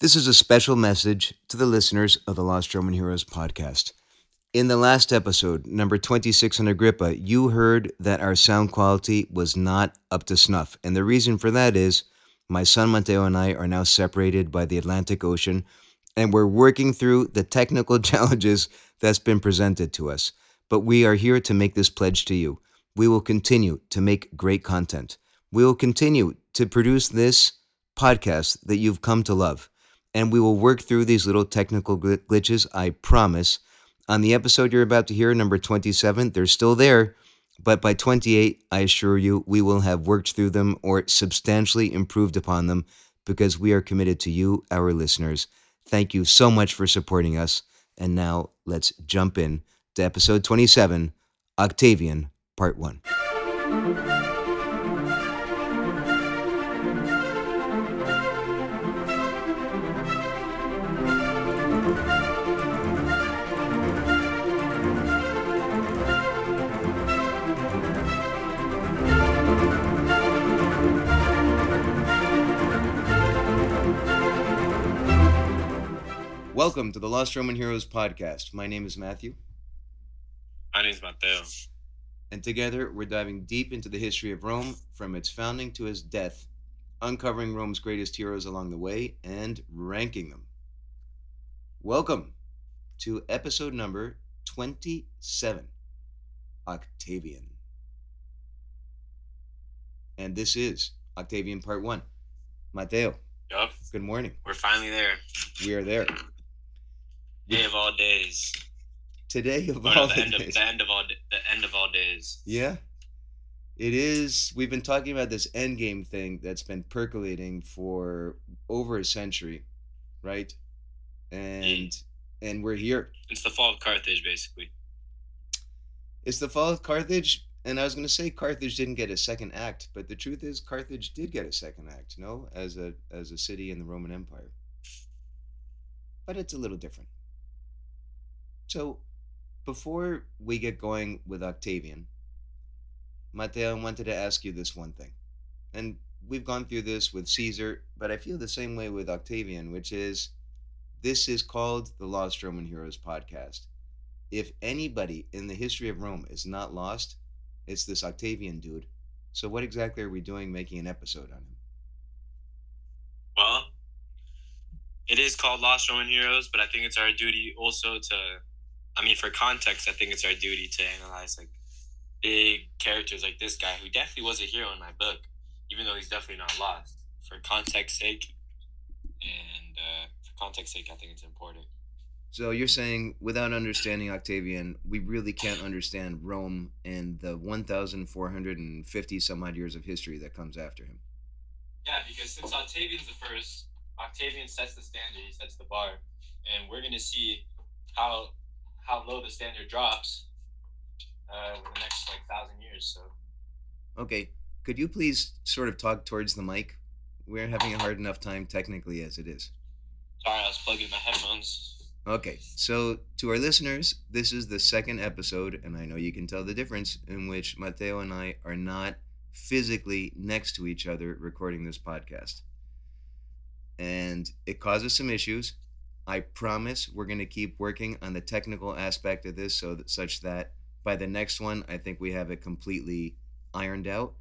This is a special message to the listeners of the Lost Roman Heroes podcast. In the last episode, number 26 on Agrippa, you heard that our sound quality was not up to snuff. And the reason for that is my son Mateo and I are now separated by the Atlantic Ocean, and we're working through the technical challenges that's been presented to us. But we are here to make this pledge to you. We will continue to make great content. We will continue to produce this podcast that you've come to love. And we will work through these little technical gl- glitches, I promise. On the episode you're about to hear, number 27, they're still there. But by 28, I assure you, we will have worked through them or substantially improved upon them because we are committed to you, our listeners. Thank you so much for supporting us. And now let's jump in to episode 27 Octavian, Part 1. Welcome to the Lost Roman Heroes podcast. My name is Matthew, My name is Mateo. and together we're diving deep into the history of Rome from its founding to its death, uncovering Rome's greatest heroes along the way and ranking them. Welcome to episode number 27 Octavian. And this is Octavian Part 1. Mateo, Yup, good morning. we're finally there. We are there. Day of all days. Today of no, all the the end of days. the end of all the end of all days. Yeah. It is. We've been talking about this endgame thing that's been percolating for over a century, right? And and we're here. It's the fall of Carthage, basically. It's the fall of Carthage, and I was going to say Carthage didn't get a second act, but the truth is Carthage did get a second act, no, as a as a city in the Roman Empire. But it's a little different. So, before we get going with Octavian, Mateo, I wanted to ask you this one thing. And we've gone through this with Caesar, but I feel the same way with Octavian, which is this is called the Lost Roman Heroes podcast. If anybody in the history of Rome is not lost, it's this Octavian dude. So, what exactly are we doing making an episode on him? Well, it is called Lost Roman Heroes, but I think it's our duty also to, I mean, for context, I think it's our duty to analyze like big characters like this guy who definitely was a hero in my book, even though he's definitely not lost. For context sake, and uh, for context sake, I think it's important. So, you're saying without understanding Octavian, we really can't understand Rome and the 1,450 some odd years of history that comes after him. Yeah, because since Octavian's the first, Octavian sets the standard, he sets the bar, and we're gonna see how how low the standard drops uh, in the next like thousand years. So Okay, could you please sort of talk towards the mic? We're having a hard enough time technically as it is. sorry, I was plugging my headphones. Okay, so to our listeners, this is the second episode, and I know you can tell the difference in which Mateo and I are not physically next to each other recording this podcast. And it causes some issues. I promise we're going to keep working on the technical aspect of this so that such that by the next one, I think we have it completely ironed out.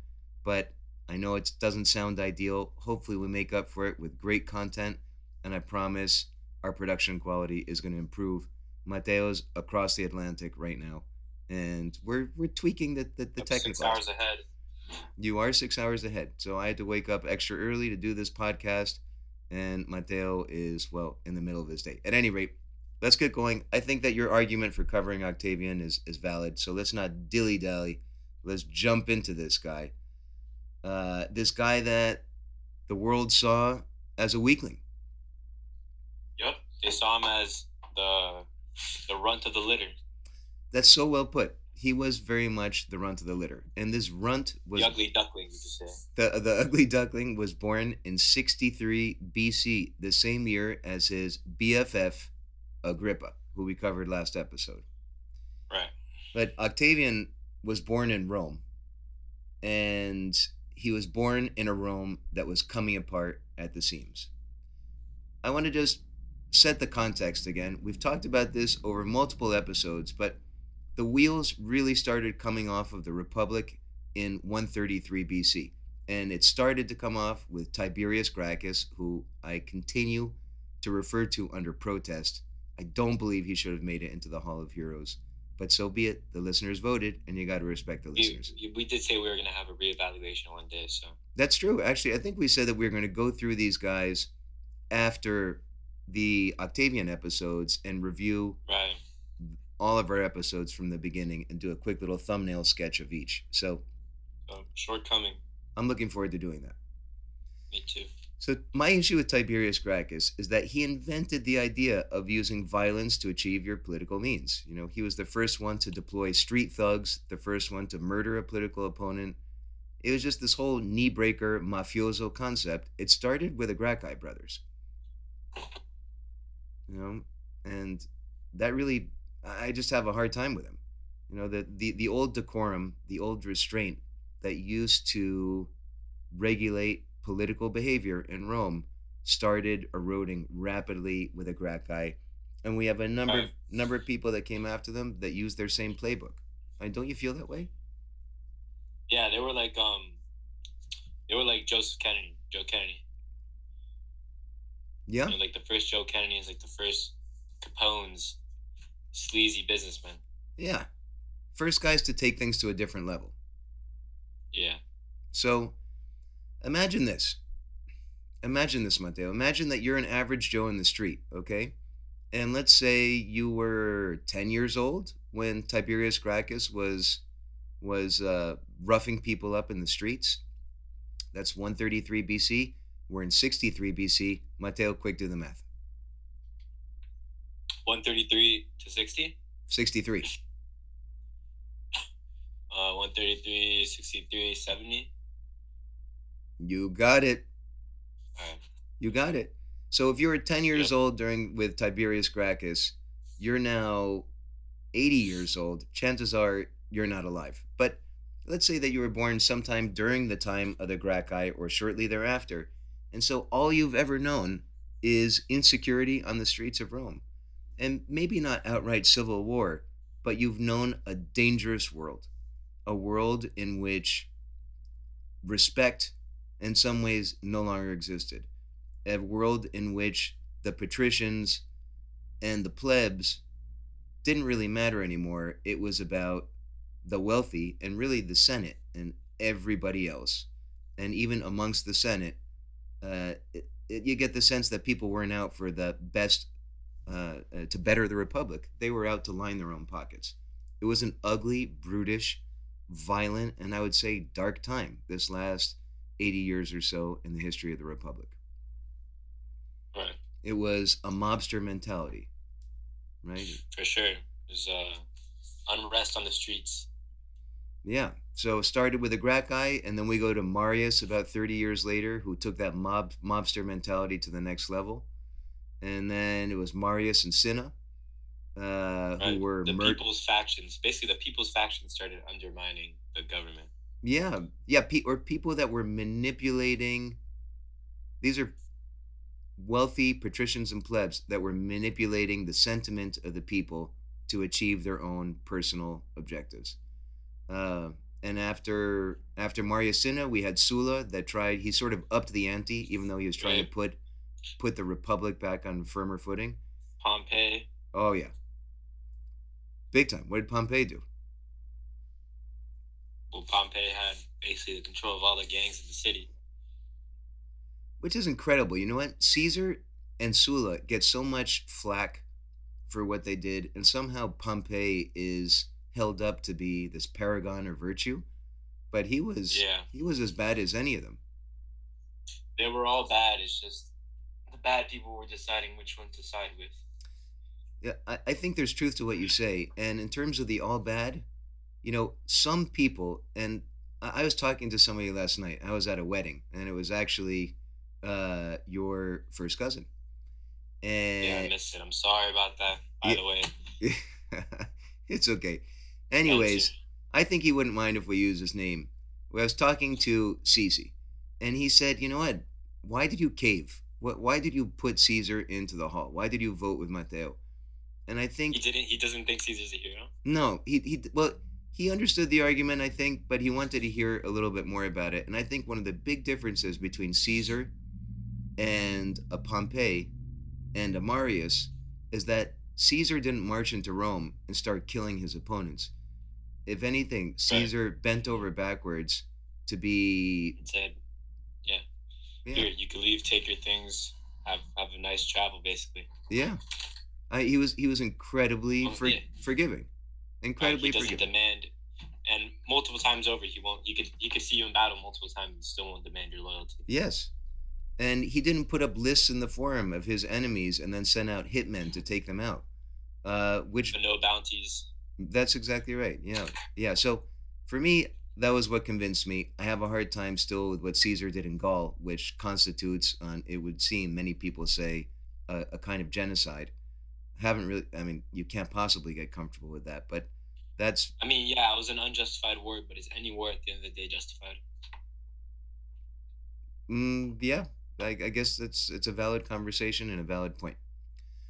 But I know it doesn't sound ideal. Hopefully, we make up for it with great content, and I promise our production quality is going to improve. Mateo's across the Atlantic right now, and we're we're tweaking the the, the technical. six hours ahead. You are six hours ahead, so I had to wake up extra early to do this podcast, and Mateo is well in the middle of his day. At any rate, let's get going. I think that your argument for covering Octavian is is valid, so let's not dilly dally. Let's jump into this guy. Uh, this guy that the world saw as a weakling. Yep, they saw him as the the runt of the litter, That's so well put. He was very much the runt of the litter, and this runt was the ugly duckling, you could say. the the ugly duckling was born in 63 BC, the same year as his BFF Agrippa, who we covered last episode. Right. But Octavian was born in Rome, and he was born in a Rome that was coming apart at the seams. I want to just set the context again. We've talked about this over multiple episodes, but the wheels really started coming off of the Republic in 133 BC. And it started to come off with Tiberius Gracchus, who I continue to refer to under protest. I don't believe he should have made it into the Hall of Heroes, but so be it. The listeners voted, and you got to respect the listeners. We, we did say we were going to have a reevaluation one day, so. That's true. Actually, I think we said that we were going to go through these guys after the Octavian episodes and review Right. All of our episodes from the beginning and do a quick little thumbnail sketch of each. So So, shortcoming. I'm looking forward to doing that. Me too. So my issue with Tiberius Gracchus is that he invented the idea of using violence to achieve your political means. You know, he was the first one to deploy street thugs, the first one to murder a political opponent. It was just this whole knee breaker mafioso concept. It started with the Gracchi brothers. You know, and that really I just have a hard time with him. You know, the the, the old decorum, the old restraint that used to regulate political behavior in Rome started eroding rapidly with the Gracchi, and we have a number of, number of people that came after them that used their same playbook. I don't you feel that way? Yeah, they were like um, they were like Joseph Kennedy, Joe Kennedy. Yeah, You know, like the first Joe Kennedy is like the first Capone's sleazy businessman. yeah. First guys to take things to a different level. Yeah. So imagine this. Imagine this, Mateo. Imagine that you're an average Joe in the street, okay? And let's say you were 10 years old when Tiberius Gracchus was was uh, roughing people up in the streets. That's 133 BC. We're in 63 BC. Mateo, quick do the math. One thirty three to sixty. 63. Uh, 133, 63, 70. You got it. All right. You got it. So if you were 10 years Yep. old during with Tiberius Gracchus, you're now 80 years old. Chances are you're not alive. But let's say that you were born sometime during the time of the Gracchi or shortly thereafter. And so all you've ever known is insecurity on the streets of Rome. And maybe not outright civil war, but you've known a dangerous world. A world in which respect in some ways no longer existed a world in which the patricians and the plebs didn't really matter anymore. It was about the wealthy and really the Senate and everybody else. And even amongst the Senate, uh, it, it, you get the sense that people weren't out for the best uh, uh, to better the republic. They were out to line their own pockets. It was an ugly, brutish, violent, and I would say dark time this last 80 years or so in the history of the republic. Right. It was a mobster mentality, right? For sure. There's uh, unrest on the streets. Yeah. So it started with the Gracchi, and then we go to Marius about 30 years later, who took that mob mobster mentality to the next level. And then it was Marius and Cinna, uh, who Right. were the murdered. people's factions. Basically, the people's factions started undermining the government. Yeah, yeah, pe- or people that were manipulating. These are wealthy patricians and plebs that were manipulating the sentiment of the people to achieve their own personal objectives. Uh, and after after Marius Cinna, we had Sulla that tried. He sort of upped the ante, even though he was trying to put put the republic back on firmer footing. Pompey. Oh yeah, big time. What did Pompey do? Well, Pompey had basically the control of all the gangs in the city. which is incredible. You know what? Caesar and Sulla get so much flack for what they did, and somehow Pompey is held up to be this paragon of virtue. But he was Yeah. he was as bad as any of them. They were all bad. It's just bad people were deciding which one to side with. Yeah, I, I think there's truth to what you say. And in terms of the all bad, you know, some people, and I, I was talking to somebody last night. I was at a wedding, and it was actually uh, your first cousin. Yeah, I missed it. I'm sorry about that. By Yeah. the way. it's okay. Anyways, I think he wouldn't mind if we use his name. I was talking to Cece, and he said, "You know what? Why did you cave? What? Why did you put Caesar into the hall? Why did you vote with Mateo? And I think He didn't. He doesn't think Caesar's a hero. no, he he well he understood the argument I think, but he wanted to hear a little bit more about it. And I think one of the big differences between Caesar and a Pompey and a Marius is that Caesar didn't march into Rome and start killing his opponents. If anything, Caesar bent over backwards to be "Here, you can leave. Take your things. Have have a nice travel." Basically, yeah. I, he was he was incredibly Well, for, yeah. forgiving, incredibly he doesn't forgiving. demand, and multiple times over, he won't. He could he could see you in battle multiple times and still won't demand your loyalty. Yes. And he didn't put up lists in the forum of his enemies and then send out hitmen to take them out. Uh, which But no bounties. that's exactly right. Yeah. Yeah. So for me, that was what convinced me. I have a hard time still with what Caesar did in Gaul, which constitutes, on it would seem, many people say, a, a kind of genocide. Haven't really, I mean, you can't possibly get comfortable with that, but that's I mean, yeah, it was an unjustified war, but is any war at the end of the day justified? Mm, yeah, I, I guess that's it's a valid conversation and a valid point.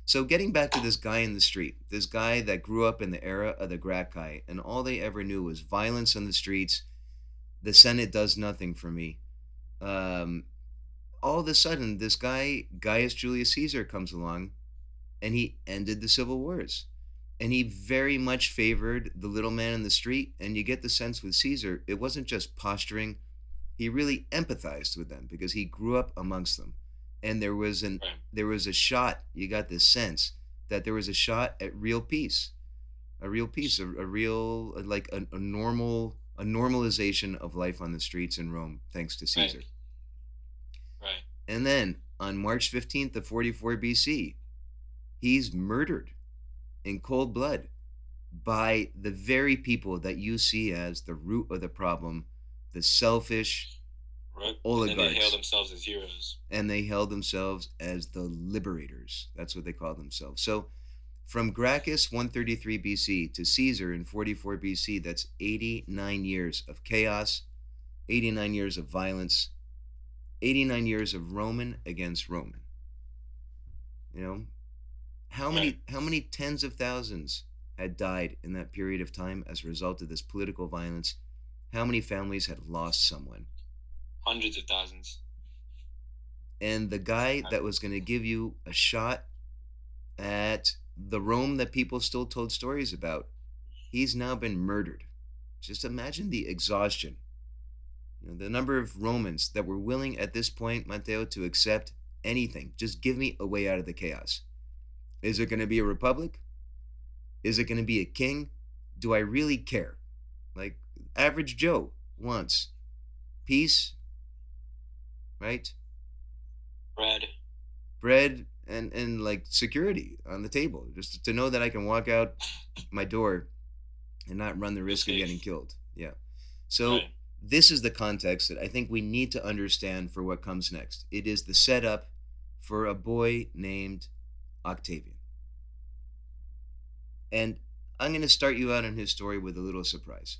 So getting back to this guy in the street, this guy that grew up in the era of the Gracchi, and all they ever knew was violence on the streets. The Senate does nothing for me. Um, all of a sudden, this guy Gaius Julius Caesar comes along, and he ended the civil wars, and he very much favored the little man in the street. And you get the sense with Caesar, it wasn't just posturing he really empathized with them because he grew up amongst them and there was an there was a shot you got this sense that there was a shot at real peace a real peace a, a real like a, a normal a normalization of life on the streets in rome thanks to caesar. Right. and then on march 15th of 44 bc he's murdered in cold blood by the very people that you see as the root of the problem the selfish Right. And they Oligarchs. hail themselves as heroes. and they held themselves as the liberators. That's what they called themselves. So from Gracchus 133 BC to Caesar in 44 BC, that's 89 years of chaos, 89 years of violence, 89 years of Roman against Roman. You know, how many Right. how many tens of thousands had died in that period of time as a result of this political violence? How many families had lost someone? Hundreds of thousands. and the guy that was going to give you a shot at the Rome that people still told stories about, he's now been murdered. Just imagine the exhaustion. You know, the number of Romans that were willing at this point, Mateo, to accept anything. Just give me a way out of the chaos. Is it going to be a republic? Is it going to be a king? Do I really care? Like average Joe wants peace, right? Bread. bread and and like security on the table just to know that i can walk out my door and not run the risk of getting killed yeah so Right. this is the context that i think we need to understand for what comes next it is the setup for a boy named octavian and i'm going to start you out on his story with a little surprise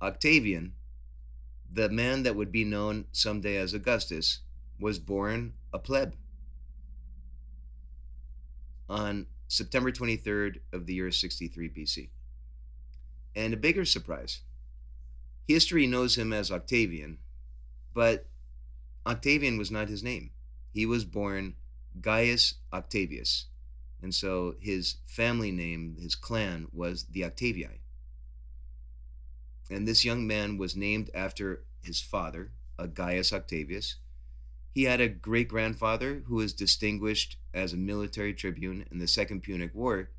octavian the man that would be known someday as augustus was born a pleb on September 23rd of the year 63 BC. And a bigger surprise history knows him as Octavian, but Octavian was not his name. He was born Gaius Octavius. And so his family name, his clan, was the Octavii. And this young man was named after his father, a Gaius Octavius. He had a great grandfather who was distinguished as a military tribune in the Second Punic War,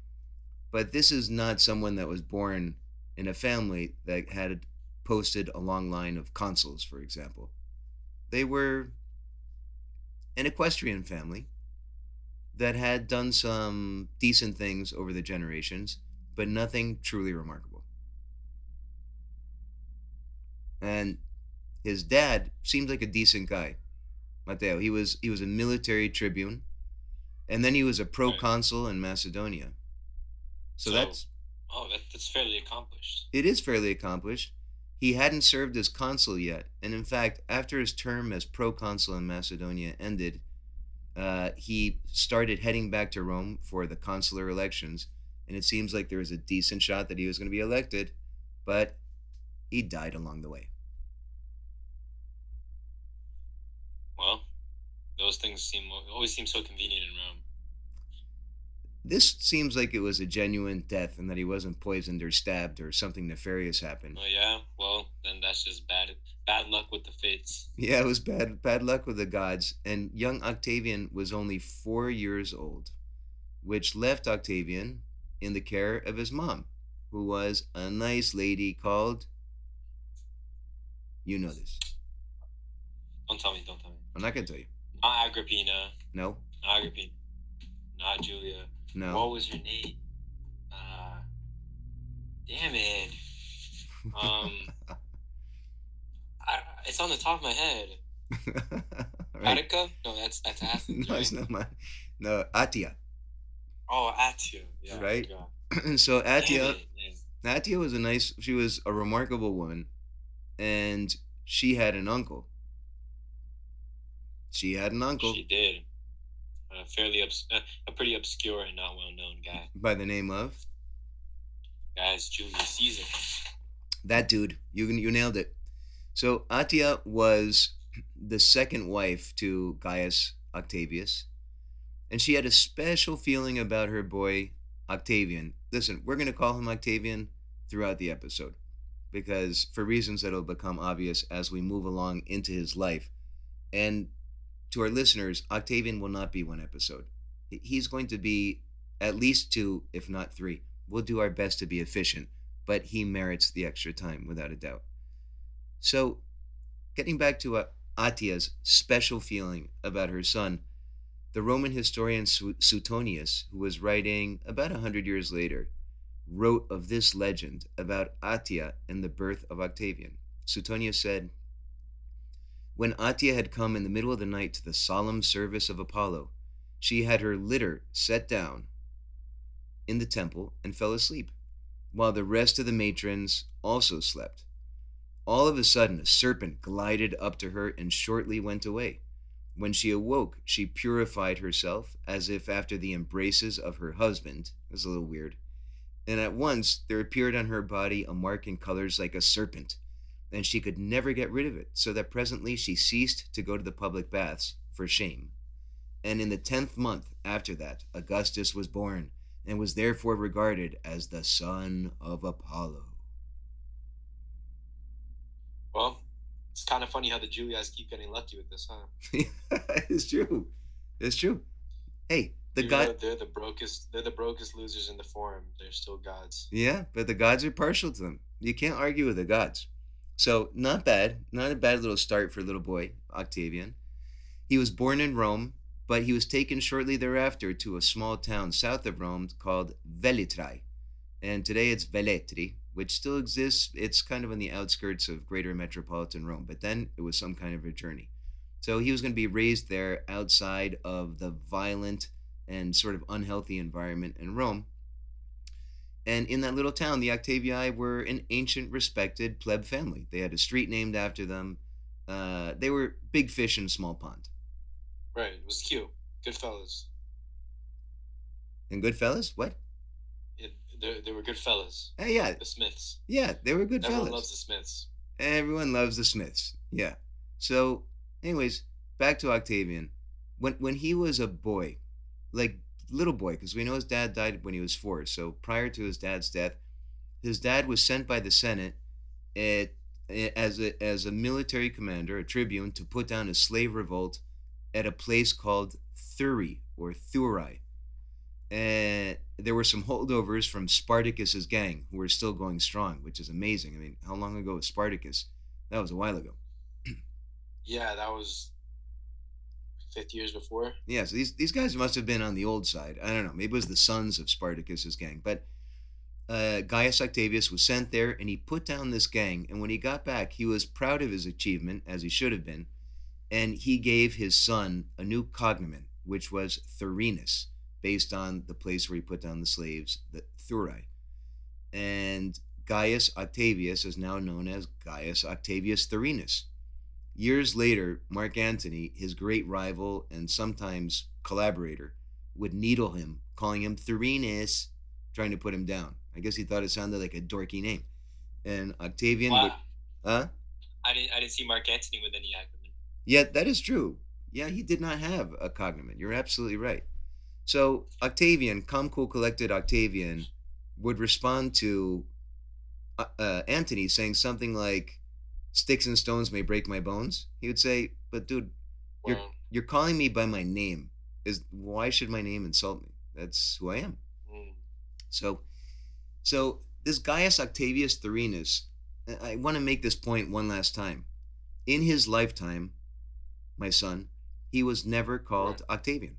but this is not someone that was born in a family that had posted a long line of consuls, for example. They were an equestrian family that had done some decent things over the generations, but nothing truly remarkable. And his dad seemed like a decent guy. Mateo. He was he was a military tribune, and then he was a proconsul in Macedonia. So, So- that's Oh, that, that's fairly accomplished. it is fairly accomplished. He hadn't served as consul yet, and in fact, after his term as proconsul in Macedonia ended, uh, he started heading back to Rome for the consular elections, and it seems like there was a decent shot that he was going to be elected, but he died along the way. Well, those things seem always seem so convenient in Rome. This seems like it was a genuine death and that he wasn't poisoned or stabbed or something nefarious happened. Oh yeah, well then that's just bad bad luck with the fates. Yeah, it was bad bad luck with the gods. And young Octavian was only four years old, which left Octavian in the care of his mom, who was a nice lady called. You know this. Don't tell me. Don't tell me. I'm not gonna tell you. Not Agrippina. No. Not Agrippina. Not Julia. No. What was her name? Uh, damn it. Um, I, it's on the top of my head. right. Attica? No, that's that's Athens. No, right? it's not mine. No, Atia. Oh, Atia. Yeah, Right? forgot. so Atia. Atia was a nice. She was a remarkable woman, and she had an uncle. She had an uncle She did. A fairly obs- uh, a pretty obscure and not well known guy. by the name of Gaius, Julius Caesar. that dude. You you nailed it. So Atia was the second wife to Gaius Octavius, and she had a special feeling about her boy Octavian. Listen, we're gonna call him Octavian throughout the episode because for reasons that'll become obvious as we move along into his life. And to our listeners, Octavian will not be one episode. He's going to be at least two, if not three. We'll do our best to be efficient, but he merits the extra time without a doubt. So, getting back to uh, Atia's special feeling about her son, the Roman historian Suetonius, who was writing about a hundred years later, wrote of this legend about Atia and the birth of Octavian. Suetonius said, When Atia had come in the middle of the night to the solemn service of Apollo, she had her litter set down in the temple and fell asleep, while the rest of the matrons also slept. All of a sudden, a serpent glided up to her and shortly went away. When she awoke, she purified herself as if after the embraces of her husband. It was a little weird. And at once there appeared on her body a mark in colors like a serpent, and she could never get rid of it, so that presently she ceased to go to the public baths for shame. And in the tenth month after that, Augustus was born, and was therefore regarded as the son of Apollo. Well, it's kind of funny how the Julias keep getting lucky with this, huh? it's true. It's true. Hey, the Even god. they're the brokest. They're the brokest losers in the forum. They're still gods. Yeah, but the gods are partial to them. You can't argue with the gods. So, not bad. Not a bad little start for little boy, Octavian. He was born in Rome, but he was taken shortly thereafter to a small town south of Rome called Velitrae. And today it's Velletri, which still exists. It's kind of on the outskirts of greater metropolitan Rome, but then it was some kind of a journey. So he was going to be raised there outside of the violent and sort of unhealthy environment in Rome. And in that little town, the Octavii were an ancient, respected pleb family. They had a street named after them. Uh, they were big fish in a small pond. Right. It was cute. Good fellas. And good fellas? What? It, they, they were good fellas. Hey, yeah, The Smiths. yeah, they were good Everyone fellas. loves the Smiths. Everyone loves the Smiths. Yeah. So, anyways, back to Octavian. When when he was a boy, like little boy, because we know his dad died when he was four. So prior to his dad's death, his dad was sent by the Senate at, eh, as a as a military commander, a tribune, to put down a slave revolt at a place called Thurii or Thurai. And eh, there were some holdovers from Spartacus's gang who were still going strong, which is amazing. I mean, how long ago was Spartacus? That was a while ago. Yeah, that was 50 years before. Yeah, so these, these guys must have been on the old side. I don't know. Maybe it was the sons of Spartacus's gang. But uh, Gaius Octavius was sent there and he put down this gang. And when he got back, he was proud of his achievement, as he should have been. And he gave his son a new cognomen, which was Thurinus, based on the place where he put down the slaves, the Thurai. And Gaius Octavius is now known as Gaius Octavius Thurinus. Years later, Mark Antony, his great rival and sometimes collaborator, would needle him, calling him Thurinus, trying to put him down. I guess he thought it sounded like a dorky name. And Octavian Wow. would, huh? I didn't I didn't see Mark Antony with any acronym. Yeah, that is true. Yeah, he did not have a cognomen. You're absolutely right. So Octavian, calm, cool, collected Octavian, would respond to uh, uh, Antony saying something like, "Sticks and stones may break my bones." He would say, "But dude, You're- you're calling me by my name. Is why should my name insult me? That's who I am." mm, So, so this Gaius Octavius Thurinus, I- I want to make this point one last time. In his lifetime, my son, he was never called Octavian.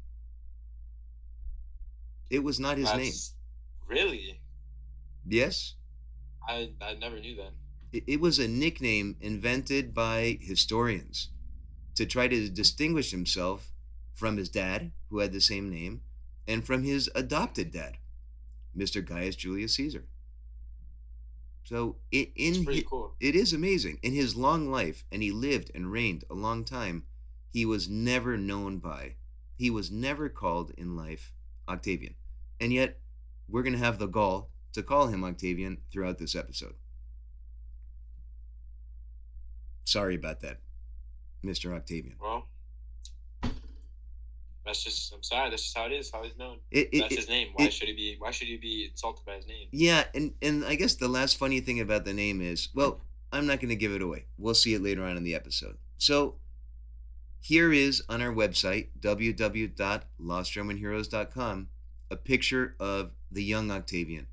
It was not his name. Really? Yes, I I never knew that. It, it was a nickname invented by historians to try to distinguish himself from his dad, who had the same name, and from his adopted dad, Mr. Gaius Julius Caesar. So, i- in It's pretty hi- cool. It is amazing. In his long life, and he lived and reigned a long time, he was never known by, he was never called in life Octavian. And yet, we're going to have the gall to call him Octavian throughout this episode. Sorry about that, Mr. Octavian. Well, that's just I'm sorry. That's just how it is. How he's known. It, it, That's it- his name. Why should he be? Why should he be insulted by his name? yeah, and, and I guess the last funny thing about the name is, well, I'm not going to give it away. We'll see it later on in the episode. So, here is on our website, www.lostromanheroes.com, a picture of the young Octavian.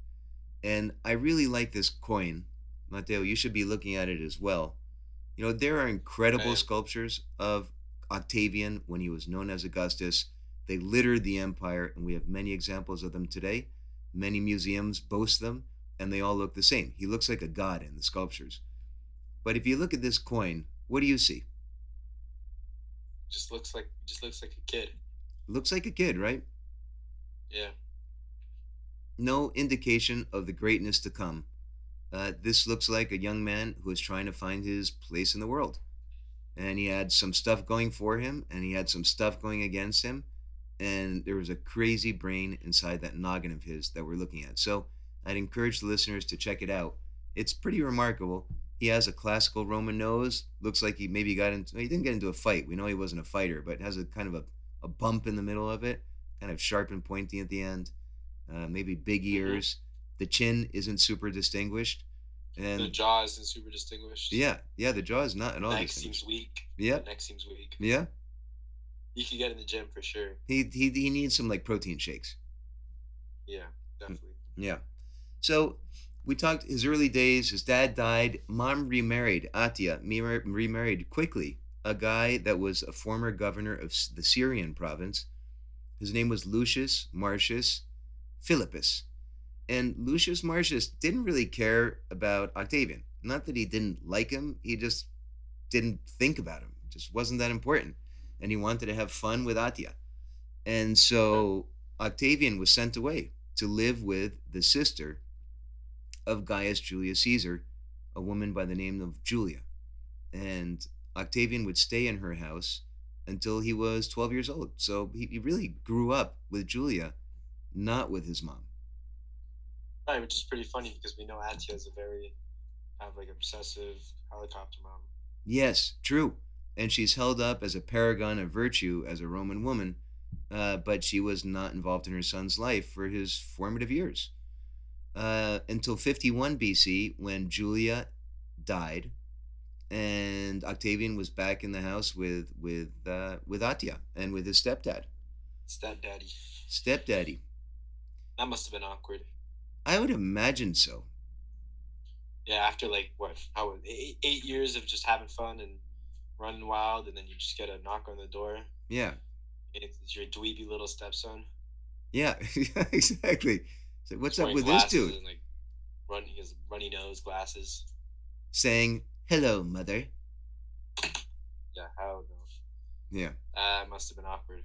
And I really like this coin. Mateo, you should be looking at it as well. You know, there are incredible sculptures of Octavian when he was known as Augustus. They littered the empire, and we have many examples of them today. Many museums boast them, and they all look the same. He looks like a god in the sculptures. But if you look at this coin, what do you see? Just looks like just looks like a kid. Looks like a kid, right? Yeah. No indication of the greatness to come. Uh, this looks like a young man who is trying to find his place in the world. And he had some stuff going for him, and he had some stuff going against him. And there was a crazy brain inside that noggin of his that we're looking at. So I'd encourage the listeners to check it out. It's pretty remarkable. He has a classical Roman nose. Looks like he maybe got into. He didn't get into a fight. We know he wasn't a fighter, but has a kind of a, a bump in the middle of it, kind of sharp and pointy at the end. Uh, maybe big ears. The chin isn't super distinguished, And the jaw isn't super distinguished. yeah, yeah, the jaw is not at all Neck seems weak. Yeah, The neck seems weak. yeah. You could get in the gym for sure. He he he needs some like protein shakes. Yeah, definitely. Mm, yeah. So we talked his early days. His dad died. Mom remarried. Atia remarried quickly. A guy that was a former governor of the Syrian province. His name was Lucius Marcius Philippus. And Lucius Marcius didn't really care about Octavian. Not that he didn't like him, he just didn't think about him. Just wasn't that important. And he wanted to have fun with Atia. And so Octavian was sent away to live with the sister of Gaius Julius Caesar, a woman by the name of Julia. And Octavian would stay in her house until he was 12 years old. So he really grew up with Julia, not with his mom. Right, which is pretty funny because we know Atia is a very kind of like obsessive helicopter mom. Yes, true. And she's held up as a paragon of virtue as a Roman woman, uh, but she was not involved in her son's life for his formative years. Uh, until 51 BC, when Julia died, and Octavian was back in the house with with uh, with Atia and with his stepdad, Stepdaddy. stepdaddy. That must have been awkward. I would imagine so. Yeah, after like what? How eight, eight years of just having fun and running wild, and then you just get a knock on the door. Yeah, it's your dweeby little stepson. yeah, exactly. So what's He's up with this dude? And, like, run, he has runny nose, glasses. Saying hello, mother. Yeah, how no. Yeah. That must have been awkward.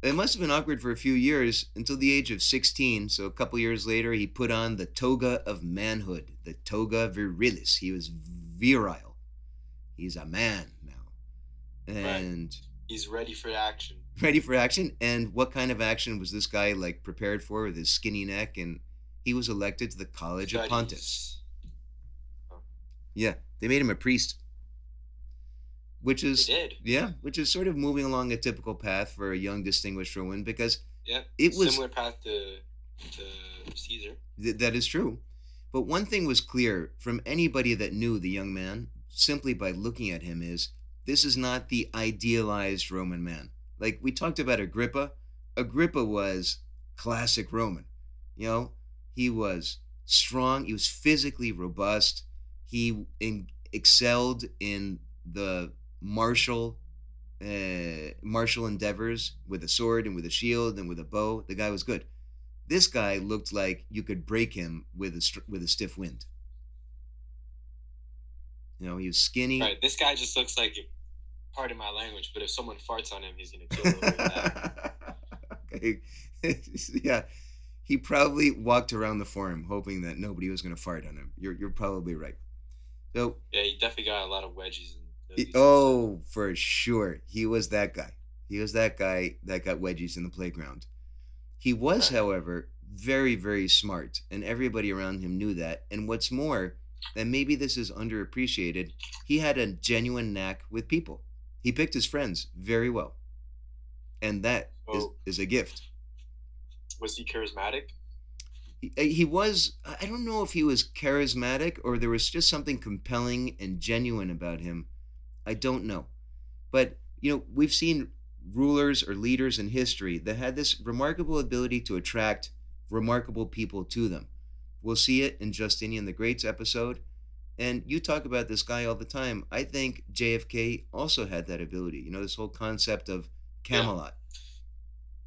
It must have been awkward for a few years until the age of 16. So a couple years later, he put on the toga of manhood, the toga virilis. He was virile. He's a man now, and He's ready for action. ready for action. And what kind of action was this guy like prepared for with his skinny neck? And he was elected to the College of Pontiffs. Studies. Yeah, they made him a priest, which is yeah, which is sort of moving along a typical path for a young distinguished Roman because Yep. It was- similar path to to Caesar. th- that is true. But one thing was clear from anybody that knew the young man simply by looking at him is this is not the idealized Roman man. Like we talked about Agrippa, Agrippa was classic Roman. You know, he was strong, he was physically robust, he in, excelled in the martial uh, martial endeavors with a sword and with a shield and with a bow. The guy was good. This guy looked like you could break him with a str- with a stiff wind. You know, he was skinny. Right. This guy just looks like, pardon my language, but if someone farts on him, he's gonna kill him. okay. yeah. He probably walked around the forum hoping that nobody was going to fart on him. You're you're probably right. So Yeah, he definitely got a lot of wedgies. Oh, for sure. He was that guy. He was that guy that got wedgies in the playground. He was, however, very, very smart, and everybody around him knew that. And what's more, and maybe this is underappreciated, he had a genuine knack with people. He picked his friends very well. And that is is a gift. was he charismatic? he, uh, he was i don't know if he was charismatic or there was just something compelling and genuine about him i don't know but you know we've seen rulers or leaders in history that had this remarkable ability to attract remarkable people to them we'll see it in justinian the great's episode and you talk about this guy all the time i think jfk also had that ability you know this whole concept of Yeah. camelot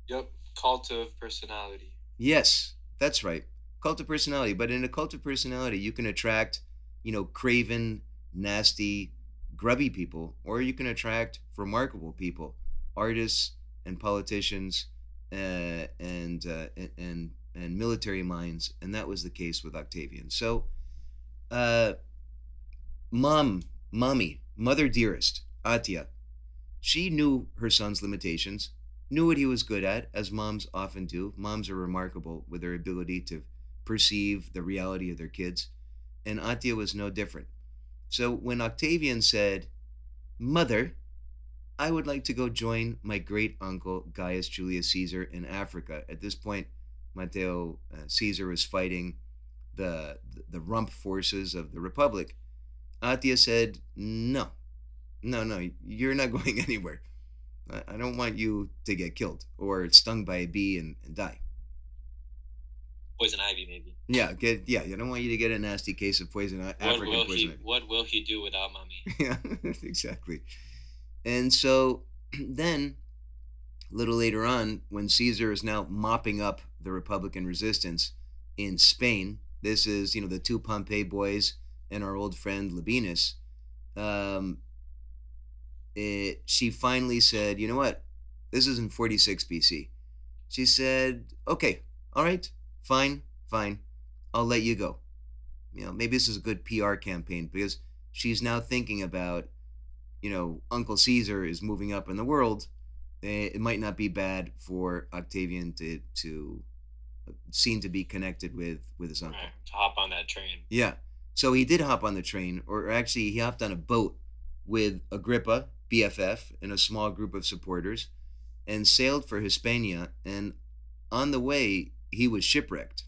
Yep. Cult of personality. Yes, that's right. Cult of personality. But in a cult of personality, you can attract, you know, craven, nasty, grubby people, or you can attract remarkable people, artists and politicians, uh, and, uh, and and military minds, and that was the case with Octavian. So, uh, mom, mommy, mother dearest, Atia, she knew her son's limitations knew what he was good at, as moms often do. Moms are remarkable with their ability to perceive the reality of their kids, and Atia was no different. So when Octavian said, Mother, I would like to go join my great uncle Gaius Julius Caesar in Africa. At this point, Mateo uh, Caesar was fighting the, the rump forces of the Republic. Atia said, No, no, no, you're not going anywhere. I- don't want you to get killed or stung by a bee and, and die. Poison ivy, maybe. Yeah, get yeah. I don't want you to get a nasty case of poison, What African will poison. he? ivy. What will he do without mommy? yeah, exactly. And so then, a little later on, when Caesar is now mopping up the Republican resistance in Spain, this is you know the two Pompey boys and our old friend Labienus. Um, it, she finally said, "You know what? This is in 46 BC." She said, "Okay, all right, fine, fine. I'll let you go." You know, maybe this is a good PR campaign because she's now thinking about, you know, Uncle Caesar is moving up in the world. eh, It might not be bad for Octavian to to seem to be connected with with his uncle. Right, to hop on that train. Yeah. So he did hop on the train, or actually, he hopped on a boat with Agrippa, BFF, and a small group of supporters, and sailed for Hispania. And on the way, he was shipwrecked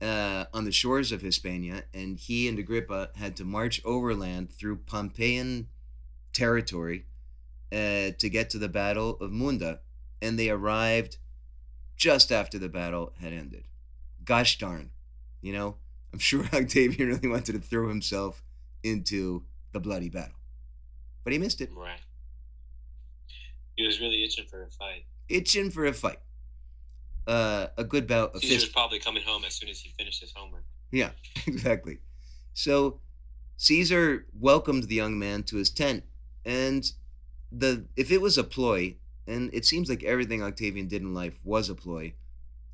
uh, on the shores of Hispania, and he and Agrippa had to march overland through Pompeian territory uh, to get to the Battle of Munda, and they arrived just after the battle had ended. Gosh darn, you know, I'm sure Octavian really wanted to throw himself into the bloody battle, but he missed it. Right. He was really itching for a fight. Itching for a fight. Uh, a good bout of Caesar's fist probably coming home as soon as he finished his homework. Yeah, exactly. So Caesar welcomed the young man to his tent, and the if it was a ploy, and it seems like everything Octavian did in life was a ploy,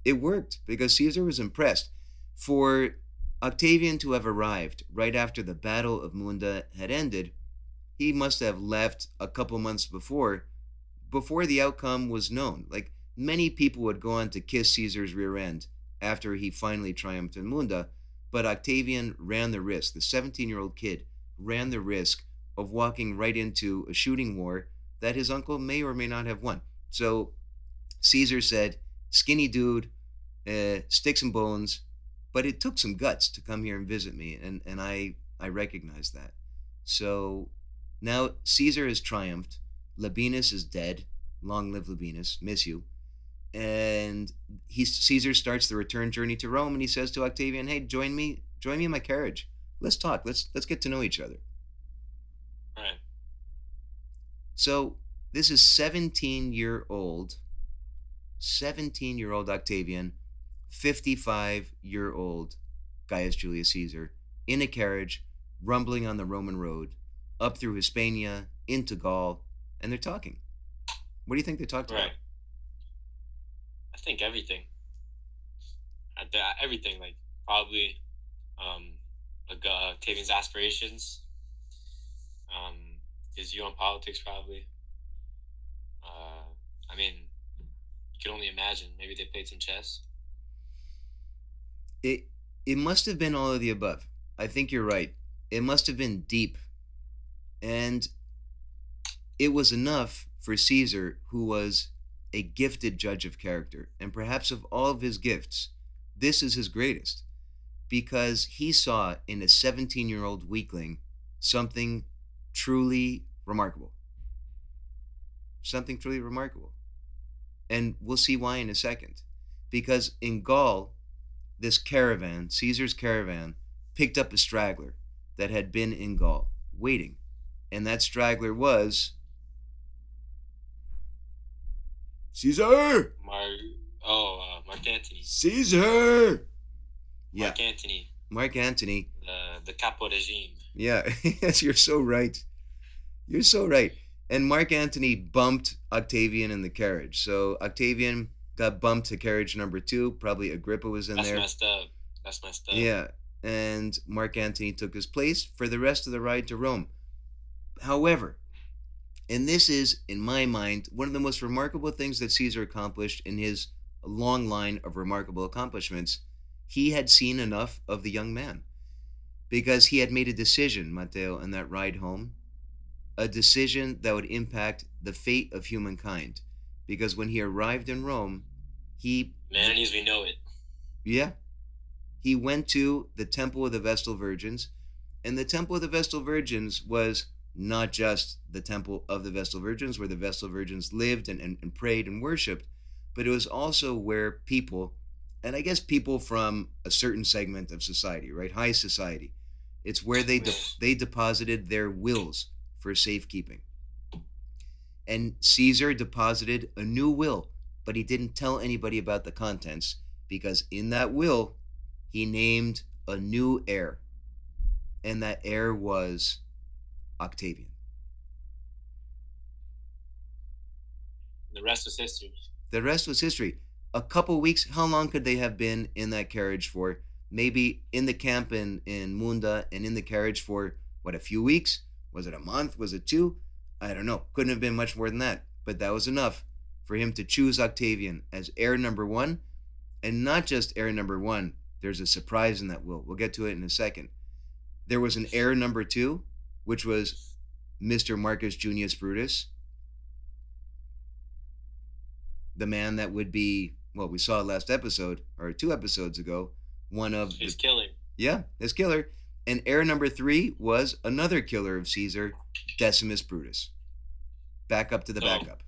it worked because Caesar was impressed. For Octavian to have arrived right after the Battle of Munda had ended, he must have left a couple months before, before the outcome was known. Like many people would go on to kiss Caesar's rear end after he finally triumphed in Munda, but Octavian ran the risk. The 17 year old kid ran the risk of walking right into a shooting war that his uncle may or may not have won. So Caesar said, skinny dude, uh, sticks and bones, but it took some guts to come here and visit me, and, and I, I recognize that. So now Caesar has triumphed. Labienus is dead. Long live Labienus. Miss you. And he Caesar starts the return journey to Rome, and he says to Octavian, "Hey, join me, join me in my carriage. Let's talk. Let's let's get to know each other." Right. So this is 17 year old, 17 year old Octavian, 55 year old Gaius Julius Caesar in a carriage, rumbling on the Roman road, up through Hispania, into Gaul, and they're talking. What do you think they talked Right. about? I think everything. I, th- everything, like probably, um, like uh, Octavian's aspirations, um, his view on politics, probably. Uh, I mean, you can only imagine. Maybe they played some chess. It it must have been all of the above. I think you're right. It must have been deep. And it was enough for Caesar, who was a gifted judge of character, and perhaps of all of his gifts, this is his greatest, because he saw in a 17 year old weakling something truly remarkable. Something truly remarkable. And we'll see why in a second. Because in Gaul, this caravan, Caesar's caravan, picked up a straggler that had been in Gaul, waiting. And that straggler was Caesar! Mar, oh, uh, Mark Antony. Caesar! Yeah, Mark Antony, Mark Antony. the the capo regime. Yeah, yes, you're so right. You're so right. And Mark Antony bumped Octavian in the carriage. So Octavian got bumped to carriage number two. Probably Agrippa was in That's there. That's messed up. That's messed up. Yeah. And Mark Antony took his place for the rest of the ride to Rome. However, and this is, in my mind, one of the most remarkable things that Caesar accomplished in his long line of remarkable accomplishments, he had seen enough of the young man. Because he had made a decision, Matteo, in that ride home, a decision that would impact the fate of humankind. Because when he arrived in Rome, he Man, as we know it. yeah. He went to the Temple of the Vestal Virgins, and the Temple of the Vestal Virgins was not just the Temple of the Vestal Virgins, where the Vestal Virgins lived and, and, and prayed and worshiped, but it was also where people, and I guess people from a certain segment of society, right, high society, it's where they de- they deposited their wills for safekeeping. And Caesar deposited a new will, but he didn't tell anybody about the contents because in that will, he named a new heir. And that heir was Octavian. The rest was history. The rest was history. A couple weeks, how long could they have been in that carriage for? Maybe in the camp in, in Munda and in the carriage for, what, a few weeks? Was it a month? Was it two? I don't know. Couldn't have been much more than that. But that was enough for him to choose Octavian as heir number one. And not just heir number one, there's a surprise in that will. We'll get to it in a second. There was an heir number two, which was Mr. Marcus Junius Brutus, the man that would be, well, we saw last episode, or two episodes ago, one of the killer. yeah, his killer. And heir number three was another killer of Caesar, Decimus Brutus. Back up to the So- backup.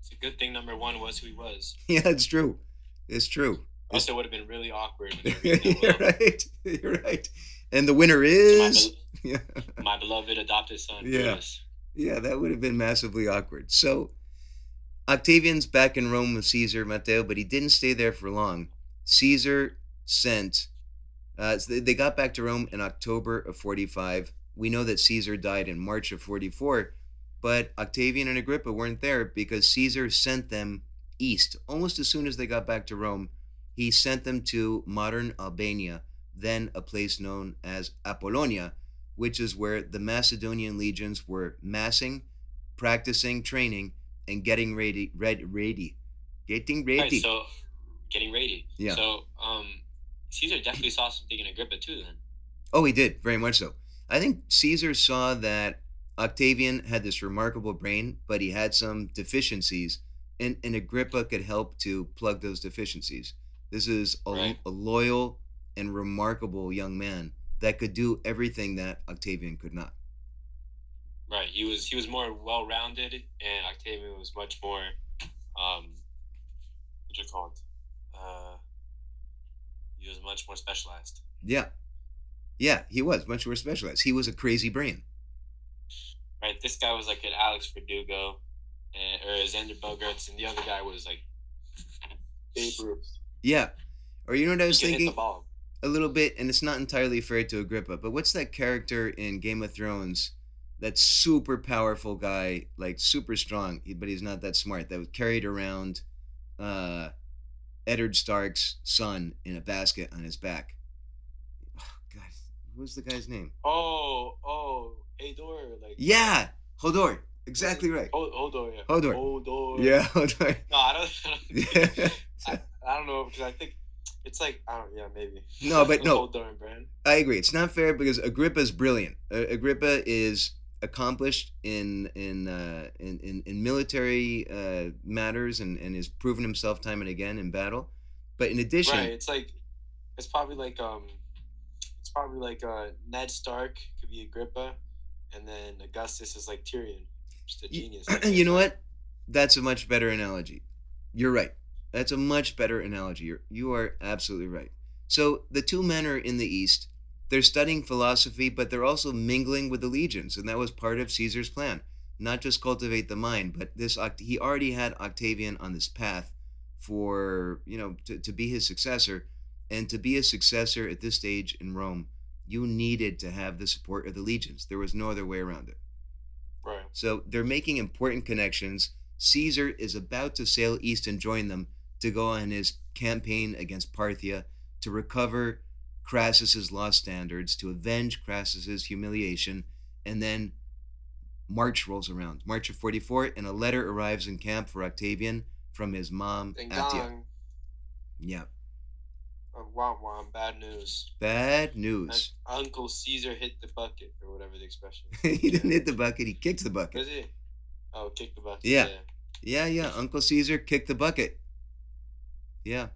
It's a good thing number one was who he was. Yeah, it's true. It's true. Also, would have been really awkward. When they read that You're right. You're right. And the winner my, is. bel- Yeah. my beloved adopted son. Yeah. Brutus. Yeah, that would have been massively awkward. So, Octavian's back in Rome with Caesar, Matteo, but he didn't stay there for long. Caesar sent, uh, so they got back to Rome in October of 45. We know that Caesar died in March of 44, but Octavian and Agrippa weren't there because Caesar sent them east. Almost as soon as they got back to Rome, he sent them to modern Albania, then a place known as Apollonia, which is where the Macedonian legions were massing, practicing, training, and getting ready. Ready, ready, getting ready. Right, so getting ready. Yeah. So um, Caesar definitely saw something in Agrippa too. Then. Oh, he did very much so. I think Caesar saw that Octavian had this remarkable brain, but he had some deficiencies, and, and Agrippa could help to plug those deficiencies. This is a, Right. a loyal and remarkable young man that could do everything that Octavian could not. Right. He was he was more well rounded, and Octavian was much more, um, what you call it? Uh, he was much more specialized. Yeah. Yeah, he was much more specialized. He was a crazy brain. Right. This guy was like an Alex Verdugo, and, or Xander Bogaerts, and the other guy was like Babe Ruth. Yeah. Or you know what I was hit thinking? a little bit, and it's not entirely fair to Agrippa, but what's that character in Game of Thrones? That super powerful guy, like super strong, but he's not that smart. That was carried around uh, Eddard Stark's son in a basket on his back. Oh, God, what was the guy's name? Oh, oh, Ador, like Yeah, Hodor. Exactly right. Hodor, yeah. Hodor. Hodor. Yeah, Hodor. No, I don't. I don't, Yeah. I, I don't know because I think it's like I don't. Yeah, maybe. No, but no. I agree. It's not fair because Agrippa is brilliant. Uh, Agrippa is accomplished in in uh, in, in in military uh, matters and and has proven himself time and again in battle. But in addition, Right. It's like it's probably like um, it's probably like uh Ned Stark could be Agrippa, and then Augustus is like Tyrion, just a genius. you know what? That's a much better analogy. You're right. That's a much better analogy. You're, you are absolutely right. So the two men are in the East. They're studying philosophy, but they're also mingling with the legions, and that was part of Caesar's plan. Not just cultivate the mind, but this he already had Octavian on this path for you know to, to be his successor, and to be a successor at this stage in Rome, you needed to have the support of the legions. There was no other way around it. Right. So they're making important connections. Caesar is about to sail east and join them to go on his campaign against Parthia to recover Crassus's lost standards, to avenge Crassus's humiliation, and then March rolls around. March of 44, and a letter arrives in camp for Octavian from his mom, Ding dong. Yeah. Oh, womp womp. Bad news. Bad news. Un- Uncle Caesar hit the bucket, or whatever the expression. he didn't hit the bucket, he kicked the bucket. Was it? Oh, kick the bucket. Yeah. Yeah, yeah. Uncle Caesar kicked the bucket. Yeah.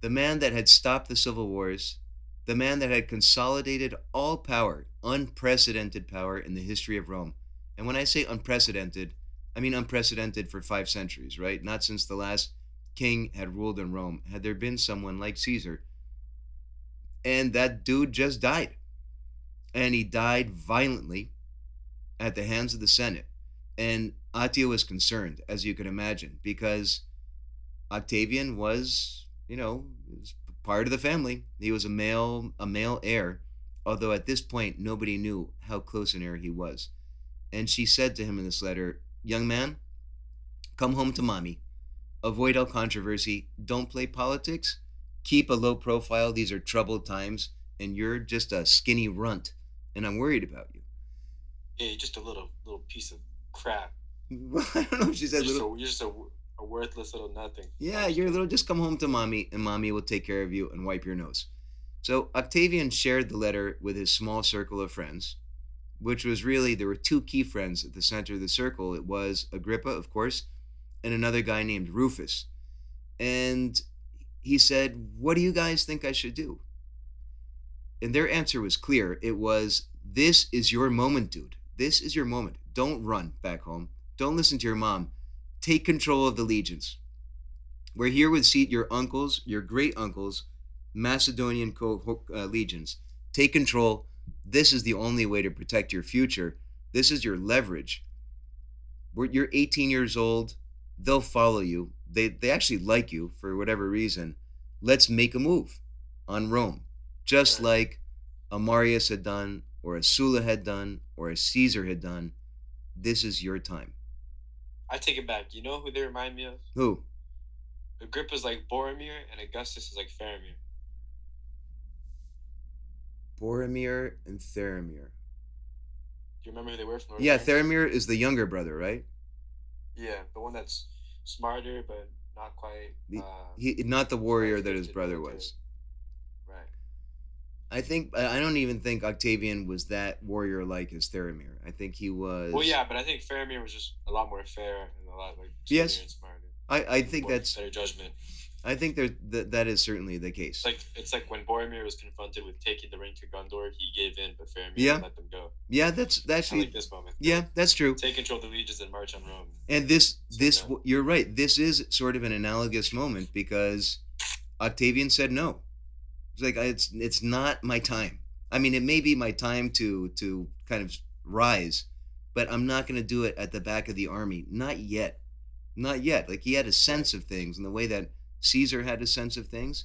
The man that had stopped the civil wars, the man that had consolidated all power, unprecedented power in the history of Rome. And when I say unprecedented, I mean unprecedented for five centuries, right? Not since the last king had ruled in Rome had there been someone like Caesar. And that dude just died. And he died violently at the hands of the Senate. And Attia was concerned, as you can imagine, because Octavian was, you know, was part of the family. He was a male, a male heir, although at this point nobody knew how close an heir he was. And she said to him in this letter, "Young man, come home to mommy. Avoid all controversy. Don't play politics. Keep a low profile. These are troubled times, and you're just a skinny runt, and I'm worried about you." Yeah, you're just a little little piece of crap. I don't know if she said You're little. a, you're just a, a worthless little nothing. Yeah, you're little. Just come home to mommy, and mommy will take care of you and wipe your nose. So Octavian shared the letter with his small circle of friends, which was really there were two key friends at the center of the circle. It was Agrippa, of course, and another guy named Rufus. And he said, "What do you guys think I should do?" And their answer was clear. It was, "This is your moment, dude. This is your moment. Don't run back home. Don't listen to your mom. Take control of the legions." We're here with seat your uncles, your great uncles, Macedonian co- uh, legions. Take control. This is the only way to protect your future. This is your leverage. We're, you're 18 years old. They'll follow you. They, they actually like you for whatever reason. Let's make a move on Rome, just like a Marius had done, or a Sulla had done, or a Caesar had done. This is your time. I take it back. You know who they remind me of? Who? Agrippa's like Boromir, and Augustus is like Faramir. Boromir and Theramir. Do you remember who they were from of Yeah, Rings? Theramir is the younger brother, right? Yeah, the one that's smarter but not quite. Uh, He not the warrior that his brother was. I think I don't even think Octavian was that warrior like as Theramir. I think he was. Well, yeah, but I think Faramir was just a lot more fair and a lot like Yes. smarter and smarter. I, I think that's better judgment. I think there that that is certainly the case. It's like it's like when Boromir was confronted with taking the ring to Gondor, he gave in, but Faramir Yeah. let them go. yeah, that's I actually like this moment. yeah, that's true. Take control of the legions and march on Rome. And this So this no. you're right. This is sort of an analogous moment because Octavian said no. It's like it's it's not my time. I mean, it may be my time to to kind of rise, but I'm not going to do it at the back of the army. Not yet. Not yet. Like he had a sense of things and the way that Caesar had a sense of things,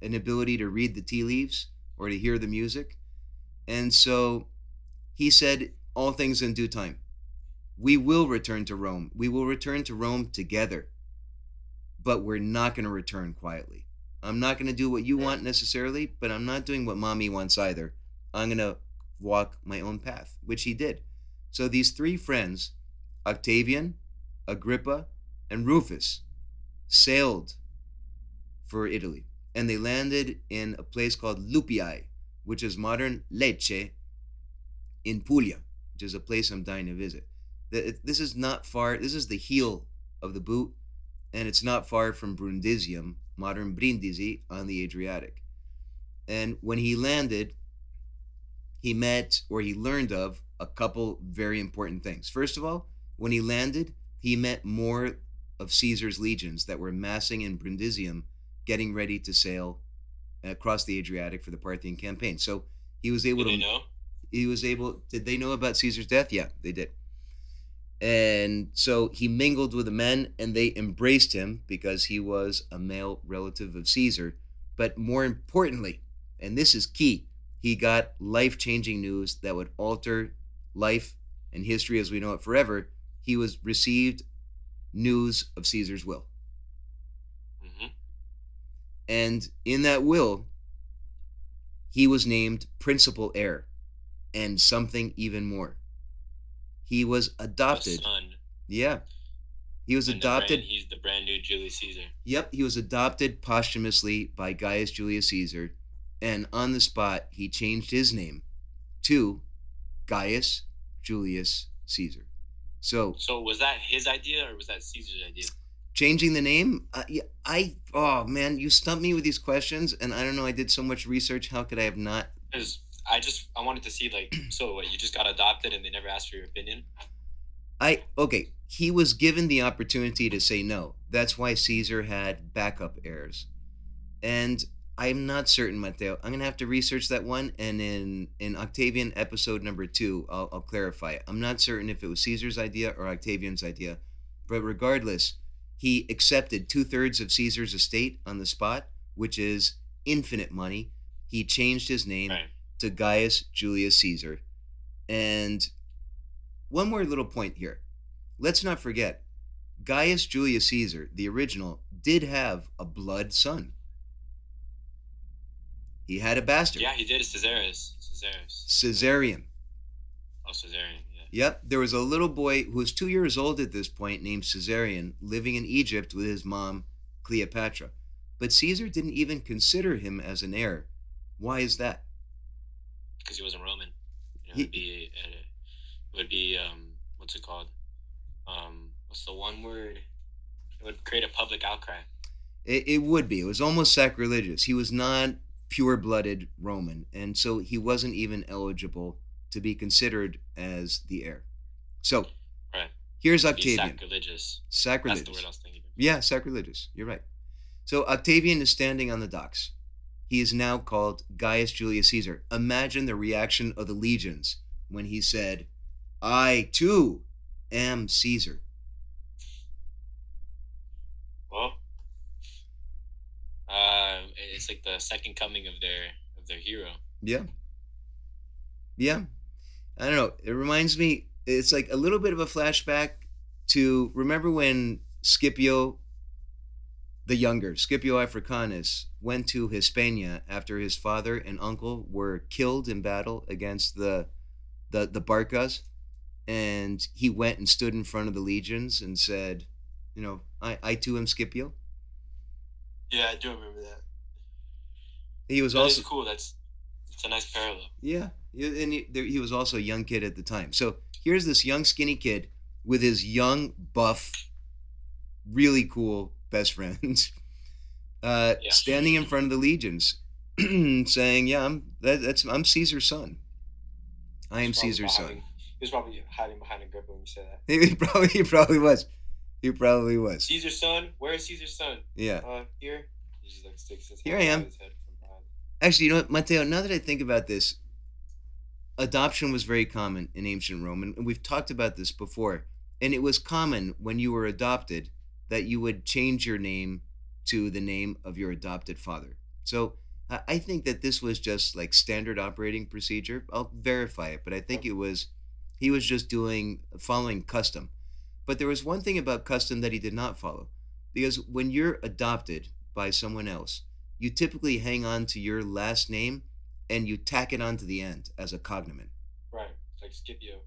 an ability to read the tea leaves or to hear the music. And so he said all things in due time. We will return to Rome. We will return to Rome together. But we're not going to return quietly. I'm not going to do what you want necessarily, but I'm not doing what mommy wants either. I'm going to walk my own path, which he did. So these three friends, Octavian, Agrippa, and Rufus, sailed for Italy. And they landed in a place called Lupiae, which is modern Lecce in Puglia, which is a place I'm dying to visit. This is not far, this is the heel of the boot, and it's not far from Brundisium, modern Brindisi, on the Adriatic. And when he landed, he met or he learned of a couple very important things. First of all, when he landed, he met more of Caesar's legions that were massing in Brundisium, getting ready to sail across the Adriatic for the Parthian campaign. So he was able Did to they know? he was able did they know about caesar's death yeah they did and so he mingled with the men and they embraced him because he was a male relative of caesar. But more importantly and this is key he got life-changing news that would alter life and history as we know it forever. He was received news of caesar's will. Hmm and in that will he was named principal heir and something even more he was adopted. yeah. He was and the brand- adopted he's the brand new Julius Caesar. yep he was adopted posthumously by gaius julius caesar and on the spot he changed his name to gaius julius caesar. So So was that his idea or was that Caesar's idea? changing the name? Uh, yeah, i oh man you stumped me with these questions and i don't know i did so much research how could i have not Because I just I wanted to see like so what you just got adopted and they never asked for your opinion. I okay. He was given the opportunity to say no. That's why Caesar had backup heirs, and I'm not certain, Matteo. I'm gonna have to research that one, and in in Octavian episode number two, I'll, I'll clarify it. I'm not certain if it was Caesar's idea or Octavian's idea, but regardless, he accepted two thirds of Caesar's estate on the spot, which is infinite money. He changed his name Right. To Gaius Julius Caesar. And one more little point here. Let's not forget, Gaius Julius Caesar, the original, did have a blood son. He had a bastard, Yeah, he did. Caesarus. Caesarus. Caesarion. Oh, Caesarian. Yeah. Yep, there was a little boy who was two years old at this point named Caesarion living in Egypt with his mom, Cleopatra. But Caesar didn't even consider him as an heir. Why is that? Because he wasn't Roman. You know, He- it'd be uh, it would be um what's it called? Um, what's the one word? It would create a public outcry. It, it would be. It was almost sacrilegious. He was not pure blooded Roman, and so he wasn't even eligible to be considered as the heir. So Right. here's Octavian. sacrilegious. That's Sacrilegious. the word I was thinking. Yeah, sacrilegious. You're right. So Octavian is standing on the docks. He is now called Gaius Julius Caesar. Imagine the reaction of the legions when he said, I too am Caesar. Well, uh, it's like the second coming of their of their hero. Yeah. Yeah. I don't know. It reminds me, it's like a little bit of a flashback to remember when Scipio the younger, Scipio Africanus, went to Hispania after his father and uncle were killed in battle against the the the Barcas, and he went and stood in front of the legions and said, "You know, I I too am Scipio." Yeah, I do remember that. He was That also cool. That's it's a nice parallel. Yeah, yeah, and he, there, he was also a young kid at the time. So here's this young skinny kid with his young buff, really cool best friends, uh, Yeah. standing in front of the legions, saying, "Yeah, I'm that, that's I'm Caesar's son. I am Caesar's son." He was probably hiding behind Agrippa when you said that. He probably he probably was. He probably was. Caesar's son? Where is Caesar's son? Yeah. Uh, here. He just like sticks his Here I am. his head from. Actually, you know what, Matteo? Now that I think about this, adoption was very common in ancient Rome, and we've talked about this before. And it was common when you were adopted that you would change your name to the name of your adopted father. So I think that this was just like standard operating procedure. I'll verify it, but I think it was he was just doing following custom. But there was one thing about custom that he did not follow, because when you're adopted by someone else, you typically hang on to your last name and you tack it on to the end as a cognomen. Right. Like Scipio.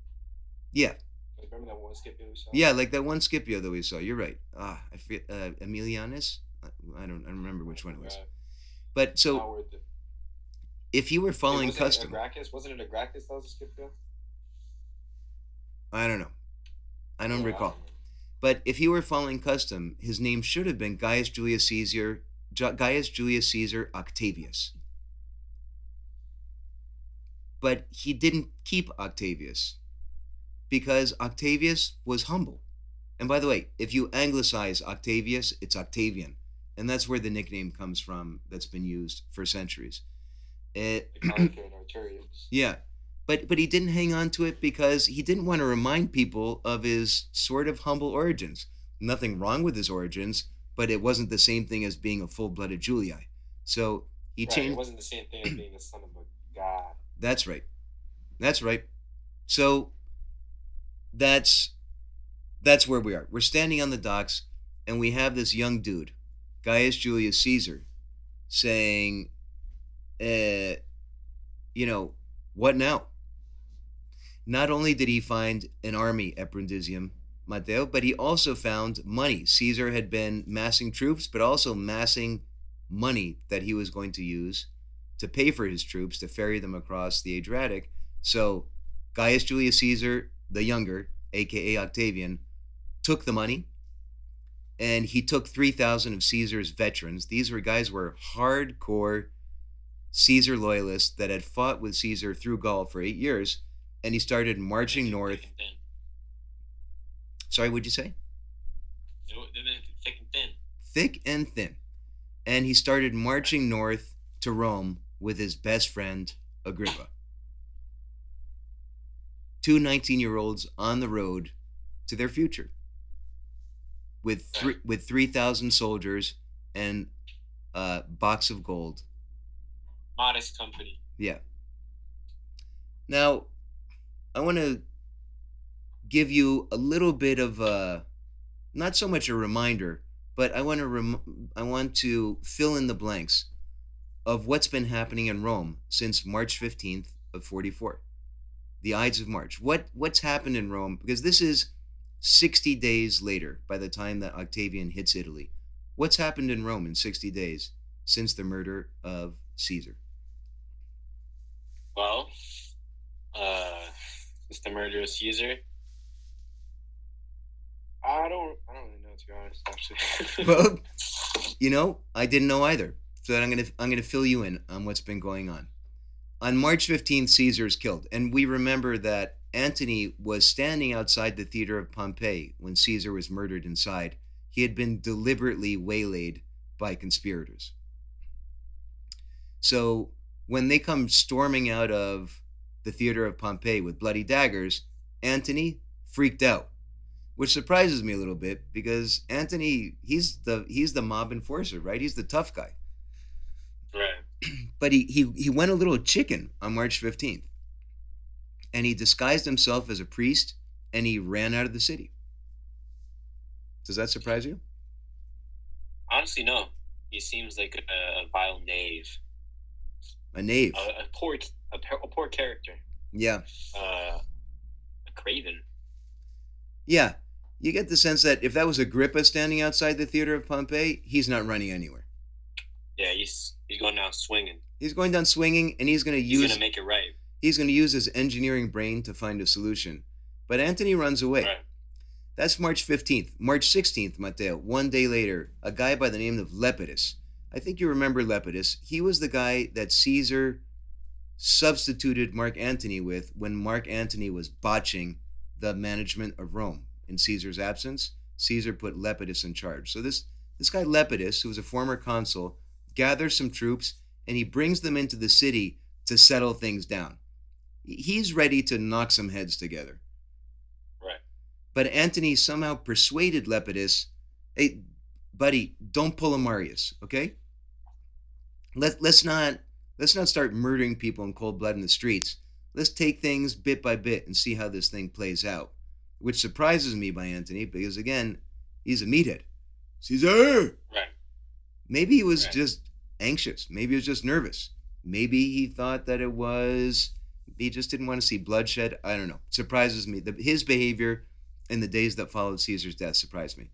Yeah, Like, remember that one Scipio we saw? yeah, like that one Scipio that we saw. You're right. Ah, I feel uh, Emilianus. I I don't. I don't remember which one it was. But so if you were following custom, It a Gracchus? Wasn't it a Gracchus that was a Scipio? I don't know. I don't Yeah, recall. know. But if he were following custom, his name should have been Gaius Julius Caesar, Gaius Julius Caesar Octavius. But he didn't keep Octavius because Octavius was humble. And by the way, if you anglicize Octavius, it's Octavian. And that's where the nickname comes from that's been used for centuries. It, The Conquer and Arturius. yeah. But but he didn't hang on to it because he didn't want to remind people of his sort of humble origins. Nothing wrong with his origins, but it wasn't the same thing as being a full-blooded Julii. So he Right, changed It wasn't the same thing as being the son of a god. That's right. That's right. So that's that's where we are. We're standing on the docks and we have this young dude, Gaius Julius Caesar, saying, uh, you know, what now? Not only did he find an army at Brundisium, Matteo, but he also found money. Caesar had been massing troops, but also massing money that he was going to use to pay for his troops to ferry them across the Adriatic. So Gaius Julius Caesar, the younger, aka Octavian, took the money and he took 3,000 of Caesar's veterans. These were guys were hardcore Caesar loyalists that had fought with Caesar through Gaul for eight years. And he started marching north. Sorry, what'd you say? They were- They've been thick and thin. thick and thin. And he started marching north to Rome with his best friend, Agrippa. Two 19 year olds on the road to their future with, three, with 3,000 soldiers and a box of gold. Modest company. Yeah. Now, I want to give you a little bit of a, not so much a reminder, but I want to rem- I want to fill in the blanks of what's been happening in Rome since March 15th of 44. The Ides of March. What what's happened in Rome because this is 60 days later by the time that Octavian hits Italy. What's happened in Rome in 60 days since the murder of Caesar? Well, uh, it's the murder of Caesar. I don't. I don't really know to be honest. Actually. Well, you know, I didn't know either. So I'm gonna I'm gonna fill you in on what's been going on. On March 15th, Caesar is killed, and we remember that Antony was standing outside the theater of Pompeii when Caesar was murdered inside. He had been deliberately waylaid by conspirators. So when they come storming out of the theater of Pompeii with bloody daggers, Antony freaked out which surprises me a little bit because Antony, he's the he's the mob enforcer, right? He's the tough guy. But he he he went a little chicken on March 15th. And he disguised himself as a priest and he ran out of the city. Does that surprise you? Honestly, no. He seems like a, a vile knave, A knave. a, a poor, a, a poor character, yeah. uh, a craven. Yeah. You get the sense that if that was Agrippa standing outside the theater of Pompeii, he's not running anywhere. Yeah, he's he's going down swinging. He's going down swinging, and he's going to use. He's use gonna make it right. he's going to use his engineering brain to find a solution. But Antony runs away. Right. That's March 15th. March 16th, Matteo, one day later, a guy by the name of Lepidus. I think you remember Lepidus. He was the guy that Caesar substituted Mark Antony with when Mark Antony was botching the management of Rome. In Caesar's absence, Caesar put Lepidus in charge. So this, this guy Lepidus, who was a former consul, gathers some troops and he brings them into the city to settle things down. He's ready to knock some heads together. Right. But Antony somehow persuaded Lepidus, hey, buddy, don't pull a Marius, okay? Let, let's not let's not start murdering people in cold blood in the streets. Let's take things bit by bit and see how this thing plays out. Which surprises me by Antony because again, he's a meathead. Caesar! Right. Maybe he was Right. just anxious. Maybe he was just nervous. Maybe he thought that it was he just didn't want to see bloodshed. I don't know. surprises me. The, his behavior in the days that followed Caesar's death surprised me.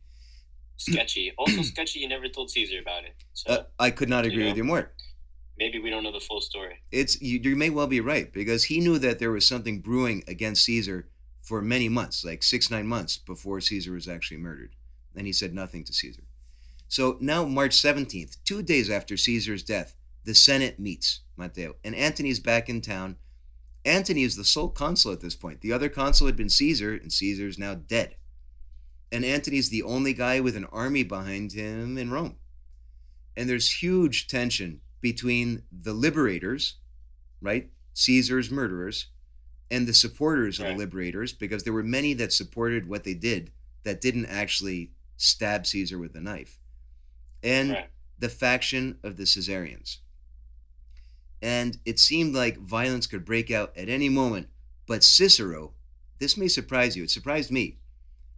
Sketchy. Also sketchy. You never told Caesar about it. So Uh, I could not You agree with you more. maybe we don't know the full story. It's you, you may well be right because he knew that there was something brewing against Caesar for many months, like six nine months before Caesar was actually murdered, and he said nothing to Caesar. So now March seventeenth, two days after Caesar's death, the Senate meets Matteo, and Antony's back in town. Antony is the sole consul at this point. The other consul had been Caesar, and Caesar's now dead. And Antony's the only guy with an army behind him in Rome. And there's huge tension between the liberators, right? Caesar's murderers, and the supporters of the liberators, because there were many that supported what they did that didn't actually stab Caesar with a knife. And Right. the faction of the Caesarians. And it seemed like violence could break out at any moment. But Cicero, this may surprise you, it surprised me.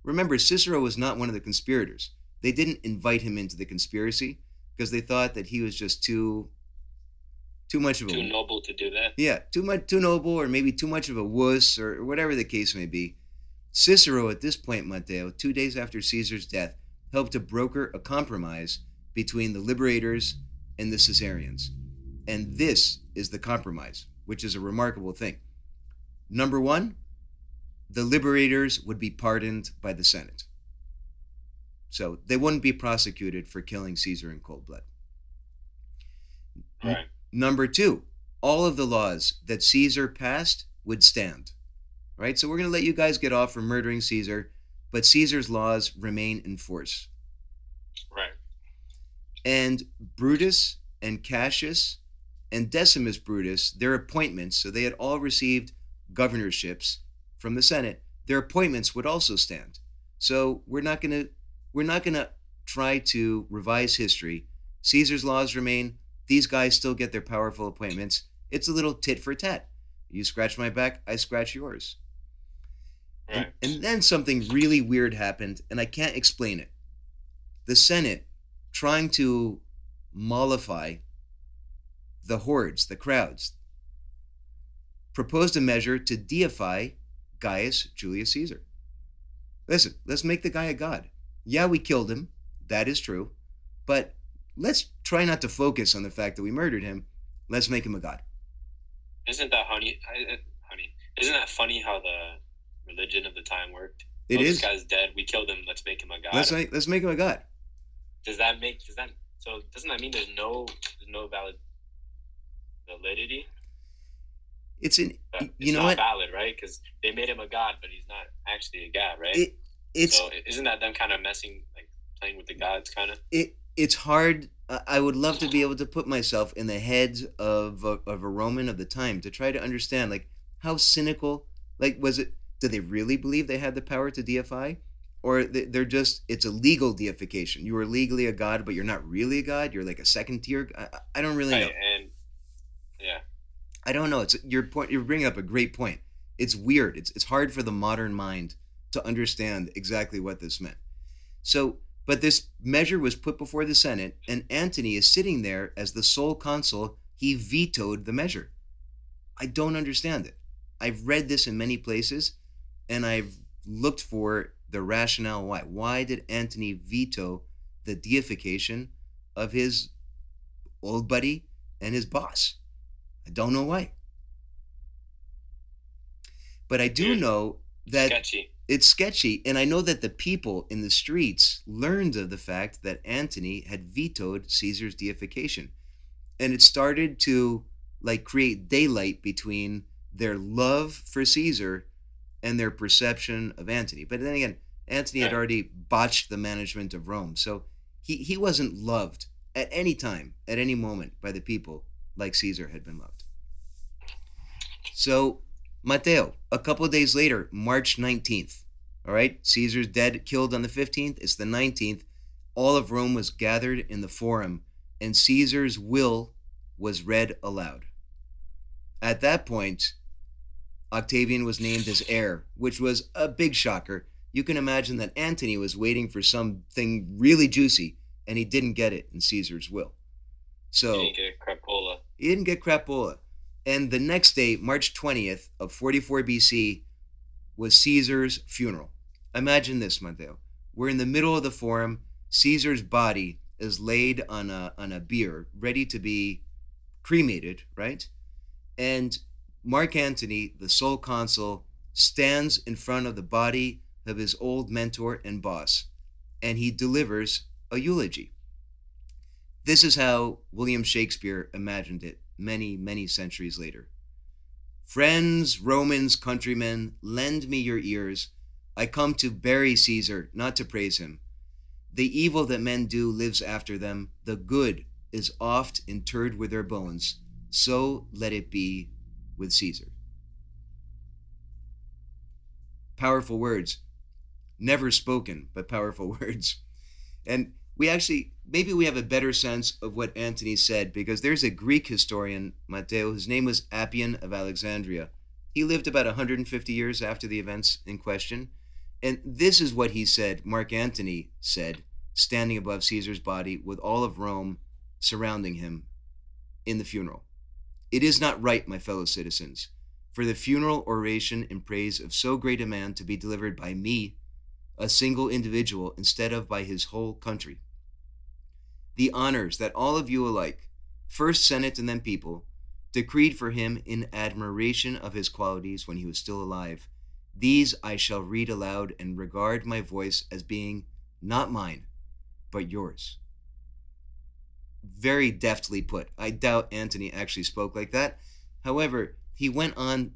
Remember, Cicero was not one of the conspirators. They didn't invite him into the conspiracy because they thought that he was just too too much of a Too noble to do that. yeah, too much, too noble, or maybe too much of a wuss, or whatever the case may be. Cicero, at this point, Matteo, two days after Caesar's death, helped to broker a compromise between the liberators and the Caesarians. And this is the compromise, which is a remarkable thing. Number one, the liberators would be pardoned by the Senate. So they wouldn't be prosecuted for killing Caesar in cold blood. Right. Number two, all of the laws that Caesar passed would stand. Right? So we're going to let you guys get off for murdering Caesar, but Caesar's laws remain in force. Right. And Brutus and Cassius and Decimus Brutus, their appointments, so they had all received governorships from the Senate, their appointments would also stand. So we're not going to we're not going to try to revise history. Caesar's laws remain. These guys still get their powerful appointments. It's a little tit for tat. You scratch my back, I scratch yours. And, and then something really weird happened, and I can't explain it. The Senate, trying to mollify the hordes, the crowds, proposed a measure to deify Gaius Julius Caesar. Listen, let's make the guy a god. Yeah, we killed him. That is true. But let's try not to focus on the fact that we murdered him. Let's make him a god. Isn't that honey? Honey. Isn't that funny how the religion of the time worked? It oh, is. This guy's dead. We killed him. Let's make him a god. Let's make, let's make him a god. Does that make? Does that? So doesn't that mean there's no there's no valid validity? It's an It's you know not what? valid, right? Because they made him a god, but he's not actually a god, right? It it's so isn't that them kind of messing, like playing with the gods, kind of? it it's hard. I would love to be able to put myself in the heads of a, of a Roman of the time to try to understand like how cynical. Like, was it? Do they really believe they had the power to deify, or they- they're just it's a legal deification? You are legally a god, but you're not really a god. You're like a second tier. I, I- I don't really know. Right, and yeah, I don't know. It's your point. You're bringing up a great point. It's weird. It's it's hard for the modern mind to understand exactly what this meant. So But this measure was put before the Senate, and Antony is sitting there as the sole consul. He vetoed the measure. I don't understand it. I've read this in many places, and I've looked for the rationale why. Why did Antony veto the deification of his old buddy and his boss? I don't know why. But I do Hmm. know that Sketchy. it's sketchy, and I know that the people in the streets learned of the fact that Antony had vetoed Caesar's deification. And it started to like create daylight between their love for Caesar and their perception of Antony. But then again, Antony had already botched the management of Rome. So he, he wasn't loved at any time, at any moment by the people like Caesar had been loved. So, Matteo, a couple of days later, March 19th, all right, Caesar's dead, killed on the 15th, it's the 19th. All of Rome was gathered in the forum, and Caesar's will was read aloud. At that point, Octavian was named as heir, which was a big shocker. You can imagine that Antony was waiting for something really juicy, and he didn't get it in Caesar's will. So he Didn't get crapola. he didn't get crapola. And the next day, March 20th of 44 BC, was Caesar's funeral. Imagine this, Matteo. We're in the middle of the forum. Caesar's body is laid on a, on a bier, ready to be cremated, right? And Mark Antony, the sole consul, stands in front of the body of his old mentor and boss, and he delivers a eulogy. This is how William Shakespeare imagined it many, many centuries later. Friends, Romans, countrymen, lend me your ears. I come to bury Caesar, not to praise him. The evil that men do lives after them, the good is oft interred with their bones. So let it be with Caesar. Powerful words, never spoken, but powerful words. And we actually, maybe we have a better sense of what Antony said because there's a Greek historian, Matteo, his name was Appian of Alexandria. He lived about 150 years after the events in question. And this is what he said, Mark Antony said, standing above Caesar's body with all of Rome surrounding him in the funeral. It is not right, my fellow citizens, for the funeral oration in praise of so great a man to be delivered by me, a single individual, instead of by his whole country. The honors that all of you alike, first Senate and then people, decreed for him in admiration of his qualities when he was still alive, these I shall read aloud and regard my voice as being not mine, but yours. Very deftly put. I doubt Antony actually spoke like that. However, he went on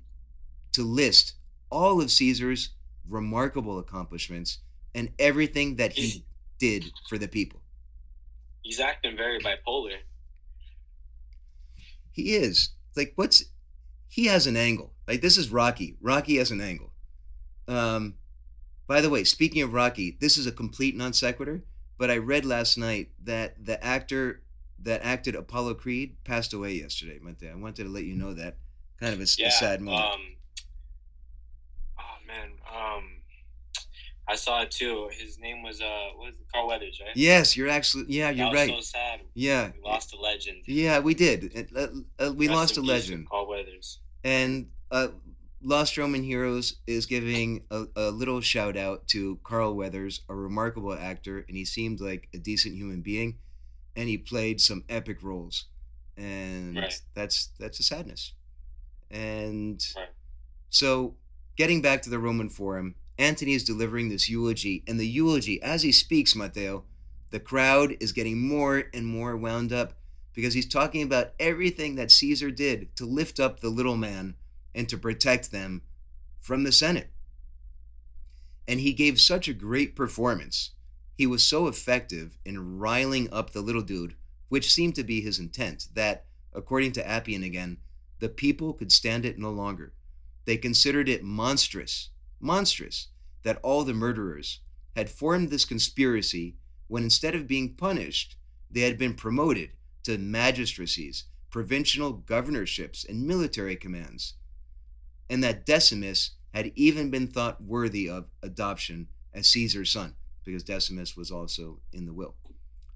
to list all of Caesar's remarkable accomplishments and everything that he did for the people. He's acting very bipolar. He is. Like, what's. He has an angle. Like, this is Rocky. Rocky has an angle. Um, by the way, speaking of Rocky, this is a complete non sequitur, but I read last night that the actor that acted Apollo Creed passed away yesterday, Monte. I wanted to let you know that. Kind of a, Yeah. sad moment. Um. Oh man. Um. I saw it too. His name was uh, what is it? Carl Weathers, right? yes, you're actually. Yeah, you're was right. So sad. yeah. We lost a legend. Yeah, we did. Uh, uh, we Rest lost a in peace to legend. Carl Weathers. And uh, Lost Roman Heroes is giving a, a little shout out to Carl Weathers, a remarkable actor, and he seemed like a decent human being, and he played some epic roles, and Right. that's that's a sadness. And Right. so, getting back to the Roman Forum, Antony is delivering this eulogy, and the eulogy, as he speaks, Matteo, the crowd is getting more and more wound up because he's talking about everything that Caesar did to lift up the little man and to protect them from the Senate. And he gave such a great performance. He was so effective in riling up the little dude, which seemed to be his intent, that, according to Appian again, the people could stand it no longer. They considered it monstrous, monstrous, that all the murderers had formed this conspiracy when instead of being punished, they had been promoted to magistracies, provincial governorships, and military commands, and that Decimus had even been thought worthy of adoption as Caesar's son. Because Decimus was also in the will.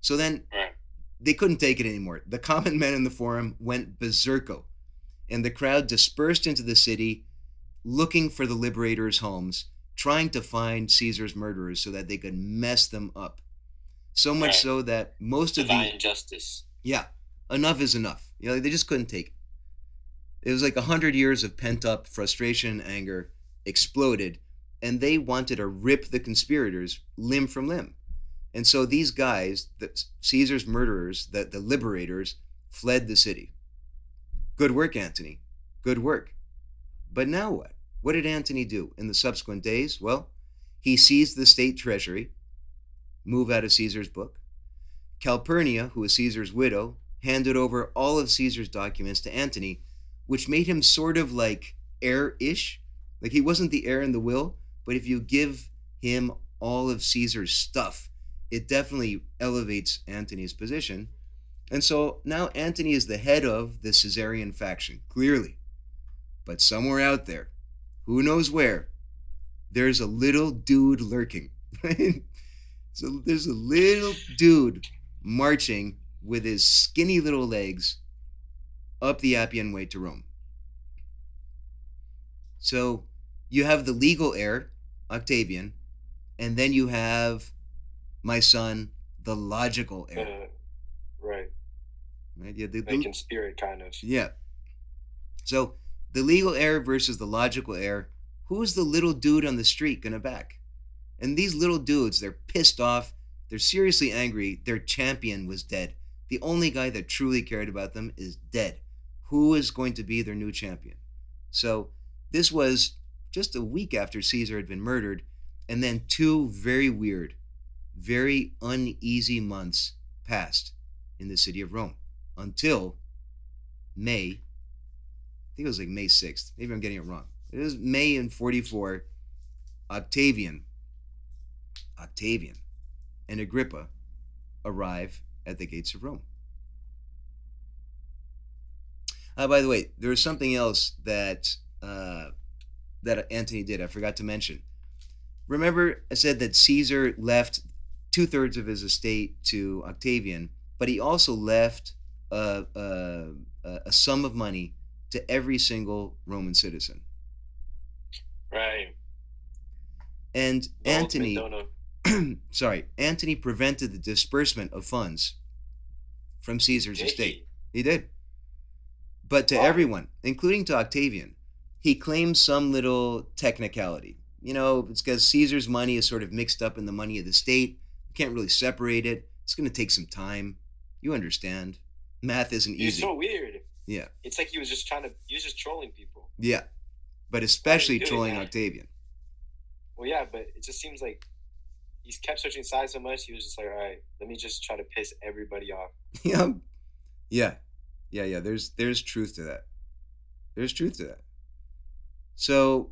So then they couldn't take it anymore. The common men in the forum went berserko, and the crowd dispersed into the city looking for the liberators' homes, trying to find Caesar's murderers so that they could mess them up. So much Right. so that most of the Divine justice. yeah, enough is enough. You know, they just couldn't take it. It was like a hundred years of pent up frustration and anger exploded, and they wanted to rip the conspirators limb from limb. And so these guys, the Caesar's murderers, the, the liberators, fled the city. Good work, Antony. Good work. But now what? What did Antony do in the subsequent days? Well, he seized the state treasury, move out of Caesar's book. Calpurnia, who was Caesar's widow, handed over all of Caesar's documents to Antony, which made him sort of like heir ish. Like he wasn't the heir in the will, but if you give him all of Caesar's stuff, it definitely elevates Antony's position. And so now Antony is the head of the Caesarian faction, clearly. But somewhere out there, who knows where, there's a little dude lurking. So there's a little dude marching with his skinny little legs up the Appian Way to Rome. So you have the legal heir, Octavian, and then you have my son, the logical heir. Uh, right. Right? Yeah, the, the- in spirit, kind of. yeah. So the legal heir versus the logical heir. Who's the little dude on the street gonna back? And these little dudes, they're pissed off. They're seriously angry. Their champion was dead. The only guy that truly cared about them is dead. Who is going to be their new champion? So this was just a week after Caesar had been murdered, and then two very weird, very uneasy months passed in the city of Rome until May. I think it was like May 6th. Maybe I'm getting it wrong. It was May in 44. Octavian, Octavian, and Agrippa arrive at the gates of Rome. Uh, by the way, there was something else that uh, that Antony did. I forgot to mention. Remember, I said that Caesar left two thirds of his estate to Octavian, but he also left a, a, a sum of money to every single Roman citizen. Right. And The Antony, sorry, Antony prevented the disbursement of funds from Caesar's Did estate. he? He did. But to everyone, including to Octavian, he claims some little technicality. You know, it's because Caesar's money is sort of mixed up in the money of the state. You can't really separate it. It's going to take some time. You understand. Math isn't easy. It's so weird. yeah. It's like he was just trying to. He was just trolling people. Yeah. But especially trolling that? Octavian. Well, yeah, but it just seems like he's kept switching sides so much. He was just like, all right, let me just try to piss everybody off. yeah. Yeah. Yeah, yeah. There's there's truth to that. There's truth to that. So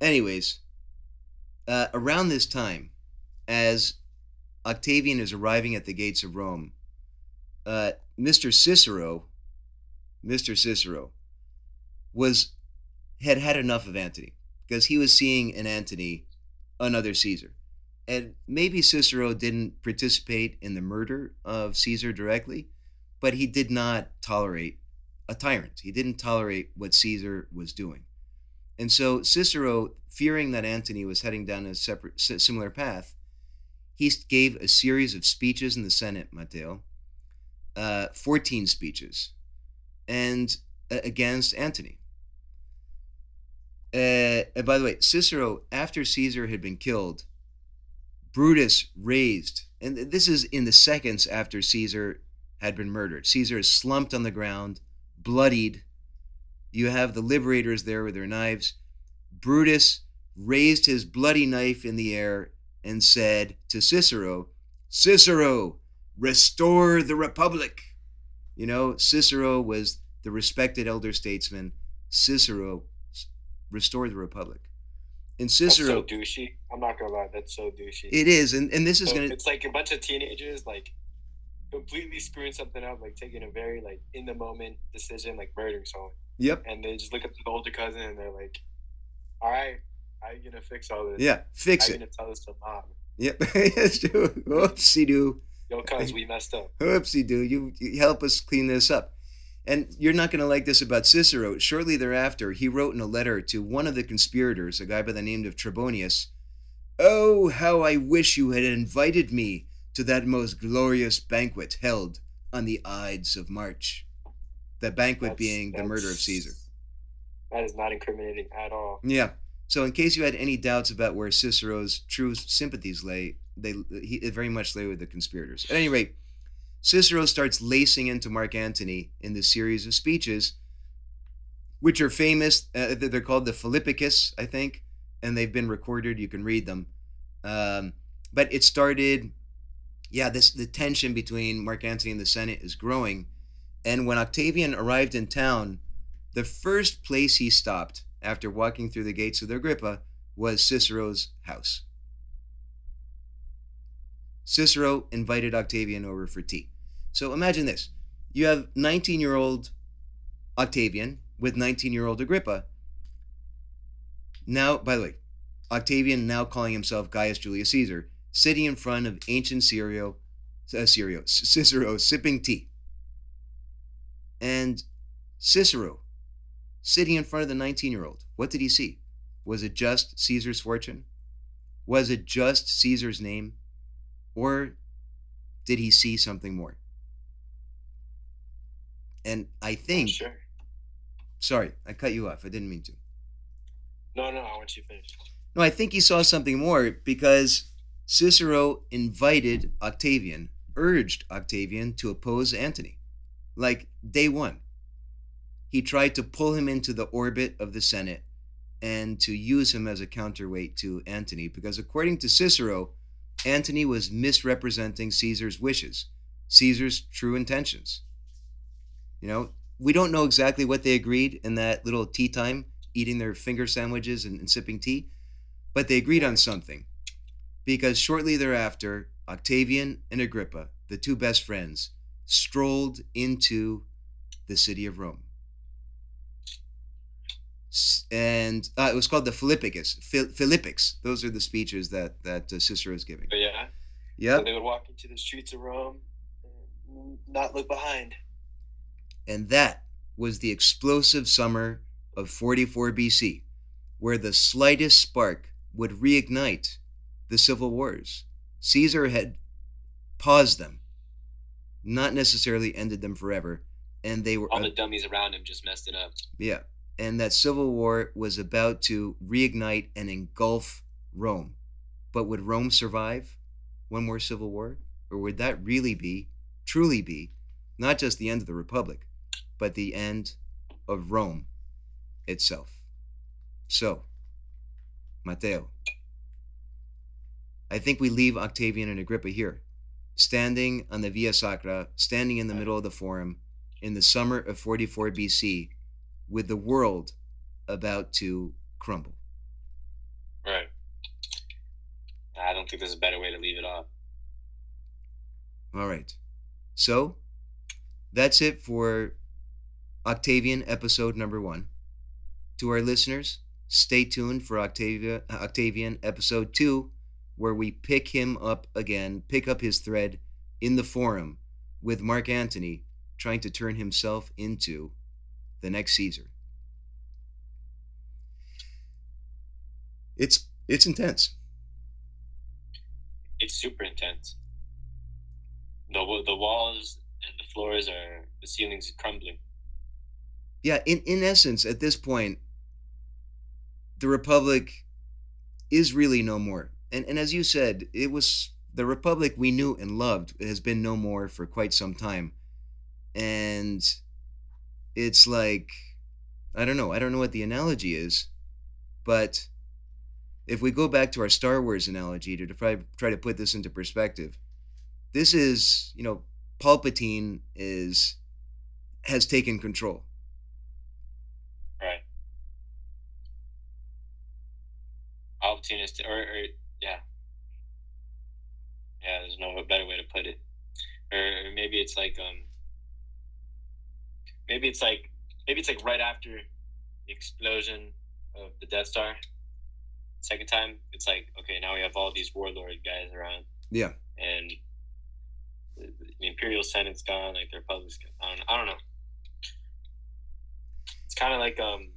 anyways, uh, around this time, as Octavian is arriving at the gates of Rome, uh, Mr. Cicero, Mr. Cicero, was had had enough of Antony because he was seeing in Antony another Caesar. And maybe Cicero didn't participate in the murder of Caesar directly, but he did not tolerate a tyrant. He didn't tolerate what Caesar was doing. And so Cicero, fearing that Antony was heading down a separate, similar path, he gave a series of speeches in the Senate, Mateo, uh, 14 speeches, and uh, against Antony. Uh, and by the way, Cicero, after Caesar had been killed, Brutus raised, and this is in the seconds after Caesar had been murdered. Caesar is slumped on the ground, bloodied. You have the liberators there with their knives. Brutus raised his bloody knife in the air and said to Cicero, Cicero, restore the republic. You know, Cicero was the respected elder statesman. Cicero restored the republic. And Cicero, That's so douchey. I'm not gonna lie, that's so douchey. it is, and, and this is So going to, It's like a bunch of teenagers like completely screwing something up, like taking a very like in the moment decision, like murdering someone, yep, and they just look up to the older cousin and they're like, "All right, How you gonna fix all this? Yeah, fix How it. you gonna tell this to mom? Yep, that's true. Whoopsie doo. Yo, cuz we messed up. Whoopsie doo. You, you help us clean this up. And you're not going to like this about Cicero. Shortly thereafter, he wrote in a letter to one of the conspirators, a guy by the name of Trebonius, Oh, how I wish you had invited me to that most glorious banquet held on the Ides of March. The banquet That's- being the murder of Caesar. That is not incriminating at all. Yeah. So, in case you had any doubts about where Cicero's true sympathies lay, they he it very much lay with the conspirators. At any rate, Cicero starts lacing into Mark Antony in this series of speeches, which are famous. Uh, they're called the Philippicus, I think, and they've been recorded. You can read them. Um, but it started, yeah. This the tension between Mark Antony and the Senate is growing, and when Octavian arrived in town, the first place he stopped after walking through the gates of Agrippa was Cicero's house. Cicero invited Octavian over for tea. So imagine this you have 19 year old Octavian with 19 year old Agrippa. Now, by the way, Octavian, now calling himself Gaius Julius Caesar, sitting in front of ancient Syrio, uh, Syrio, Cicero, sipping tea. And Cicero, sitting in front of the 19 year old, what did he see? Was it just Caesar's fortune? Was it just Caesar's name? Or did he see something more? And I think, Sure. sorry, I cut you off. I didn't mean to. No, no, I want you to finish. No, I think he saw something more because Cicero invited Octavian, urged Octavian to oppose Antony. Like day one. He tried to pull him into the orbit of the Senate and to use him as a counterweight to Antony because, according to Cicero, Antony was misrepresenting Caesar's wishes, Caesar's true intentions. You know, we don't know exactly what they agreed in that little tea time, eating their finger sandwiches and, and sipping tea, but they agreed on something. Because shortly thereafter, Octavian and Agrippa, the two best friends, strolled into the city of Rome. And uh, it was called the Philippicus, Phil- Philippics. Those are the speeches that that uh, Cicero is giving. But yeah, so they would walk into the streets of Rome, and not look behind. And that was the explosive summer of 44 BC, where the slightest spark would reignite the civil wars. Caesar had paused them, not necessarily ended them forever, and they were All the dummies around him just messed it up. yeah, and that civil war was about to reignite and engulf Rome. But would Rome survive one more civil war? Or would that really be, truly be, not just the end of the Republic, but the end of Rome itself? So, Mateo, I think we leave Octavian and Agrippa here, standing on the Via Sacra, standing in the middle of the Forum in the summer of 44 BC, with the world about to crumble. Right. I don't think there's a better way to leave it off. All right. So that's it for Octavian episode number one. To our listeners, stay tuned for Octavia, Octavian episode two, where we pick him up again, pick up his thread in the forum with Mark Antony trying to turn himself into the next Caesar. It's it's intense. It's super intense. The the walls and the floors are the ceilings are crumbling. yeah in, in essence at this point the republic is really no more and, and as you said it was the republic we knew and loved has been no more for quite some time and it's like i don't know i don't know what the analogy is but if we go back to our star wars analogy to try, try to put this into perspective this is you know palpatine is has taken control Right. Palpatine is, or, or yeah, yeah. There's no better way to put it. Or, maybe it's like um, maybe it's like maybe it's like right after the explosion of the Death Star. Second time, it's like okay, now we have all these warlord guys around. Yeah. And the, the Imperial Senate's gone, like the Republic's gone. I don't, I don't know. It's kind of like um,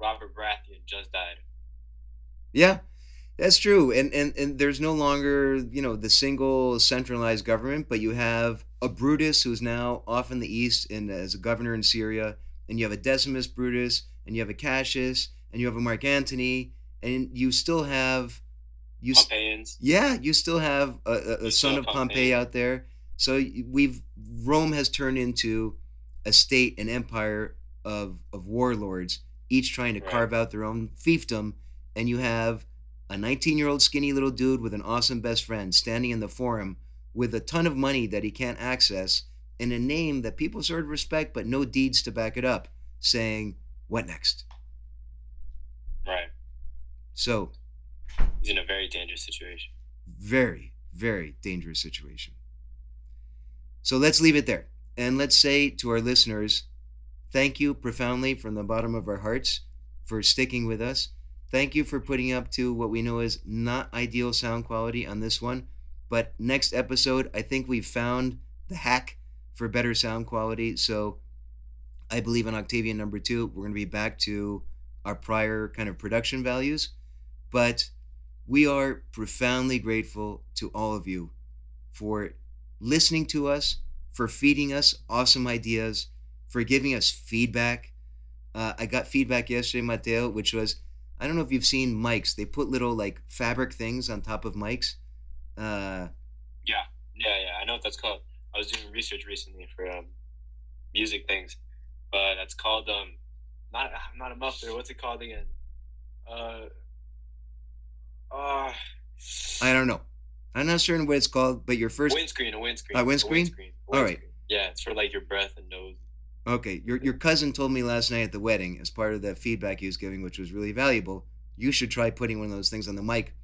Robert Baratheon just died. Yeah, that's true. And, and and there's no longer, you know, the single centralized government, but you have a Brutus who's now off in the east and as a governor in Syria, and you have a Decimus Brutus, and you have a Cassius, and you have a Mark Antony, and you still have you Pompeians. Yeah, you still have a, a, a son of Pompey out there. So we've Rome has turned into a state, an empire of of warlords, each trying to right. carve out their own fiefdom, and you have a 19 year old skinny little dude with an awesome best friend standing in the forum with a ton of money that he can't access and a name that people sort of respect but no deeds to back it up, saying, What next? Right. So he's in a very dangerous situation. Very, very dangerous situation. So let's leave it there. And let's say to our listeners, thank you profoundly from the bottom of our hearts for sticking with us. Thank you for putting up to what we know is not ideal sound quality on this one. But next episode, I think we've found the hack for better sound quality. So I believe in Octavian number two, we're going to be back to our prior kind of production values. But we are profoundly grateful to all of you for listening to us, for feeding us awesome ideas, for giving us feedback. Uh, I got feedback yesterday, Mateo, which was I don't know if you've seen mics. They put little like fabric things on top of mics. Uh, yeah, yeah, yeah. I know what that's called. I was doing research recently for um, music things, but that's called um, not not a muffler. What's it called again? Uh, uh, I don't know. I'm not certain what it's called, but your first windscreen, a windscreen, a windscreen. A windscreen. A windscreen. All right. Yeah, it's for like your breath and nose. Okay, your your cousin told me last night at the wedding, as part of that feedback he was giving, which was really valuable. You should try putting one of those things on the mic,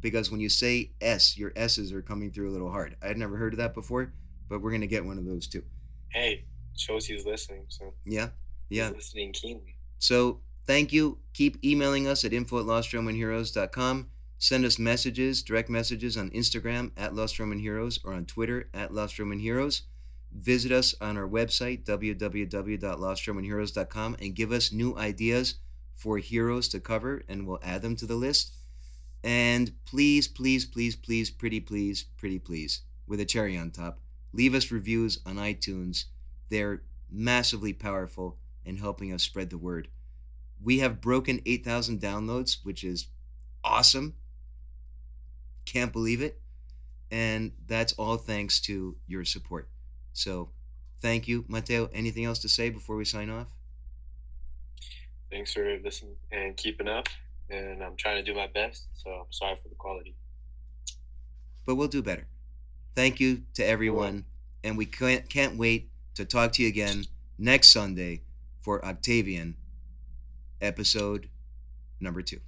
because when you say S, your S's are coming through a little hard. I had never heard of that before, but we're gonna get one of those too. Hey, shows he's listening. So yeah, yeah, he's listening keenly. So thank you. Keep emailing us at info at lostromanheroes.com. Send us messages, direct messages on Instagram at Lost Roman Heroes or on Twitter at Lost Roman Heroes. Visit us on our website, www.lostromanheroes.com, and give us new ideas for heroes to cover, and we'll add them to the list. And please, please, please, please, pretty please, pretty please, with a cherry on top, leave us reviews on iTunes. They're massively powerful in helping us spread the word. We have broken 8,000 downloads, which is awesome. Can't believe it. And that's all thanks to your support. So thank you. Mateo, anything else to say before we sign off? Thanks for listening and keeping up. And I'm trying to do my best. So I'm sorry for the quality. But we'll do better. Thank you to everyone. And we can't, can't wait to talk to you again next Sunday for Octavian, episode number two.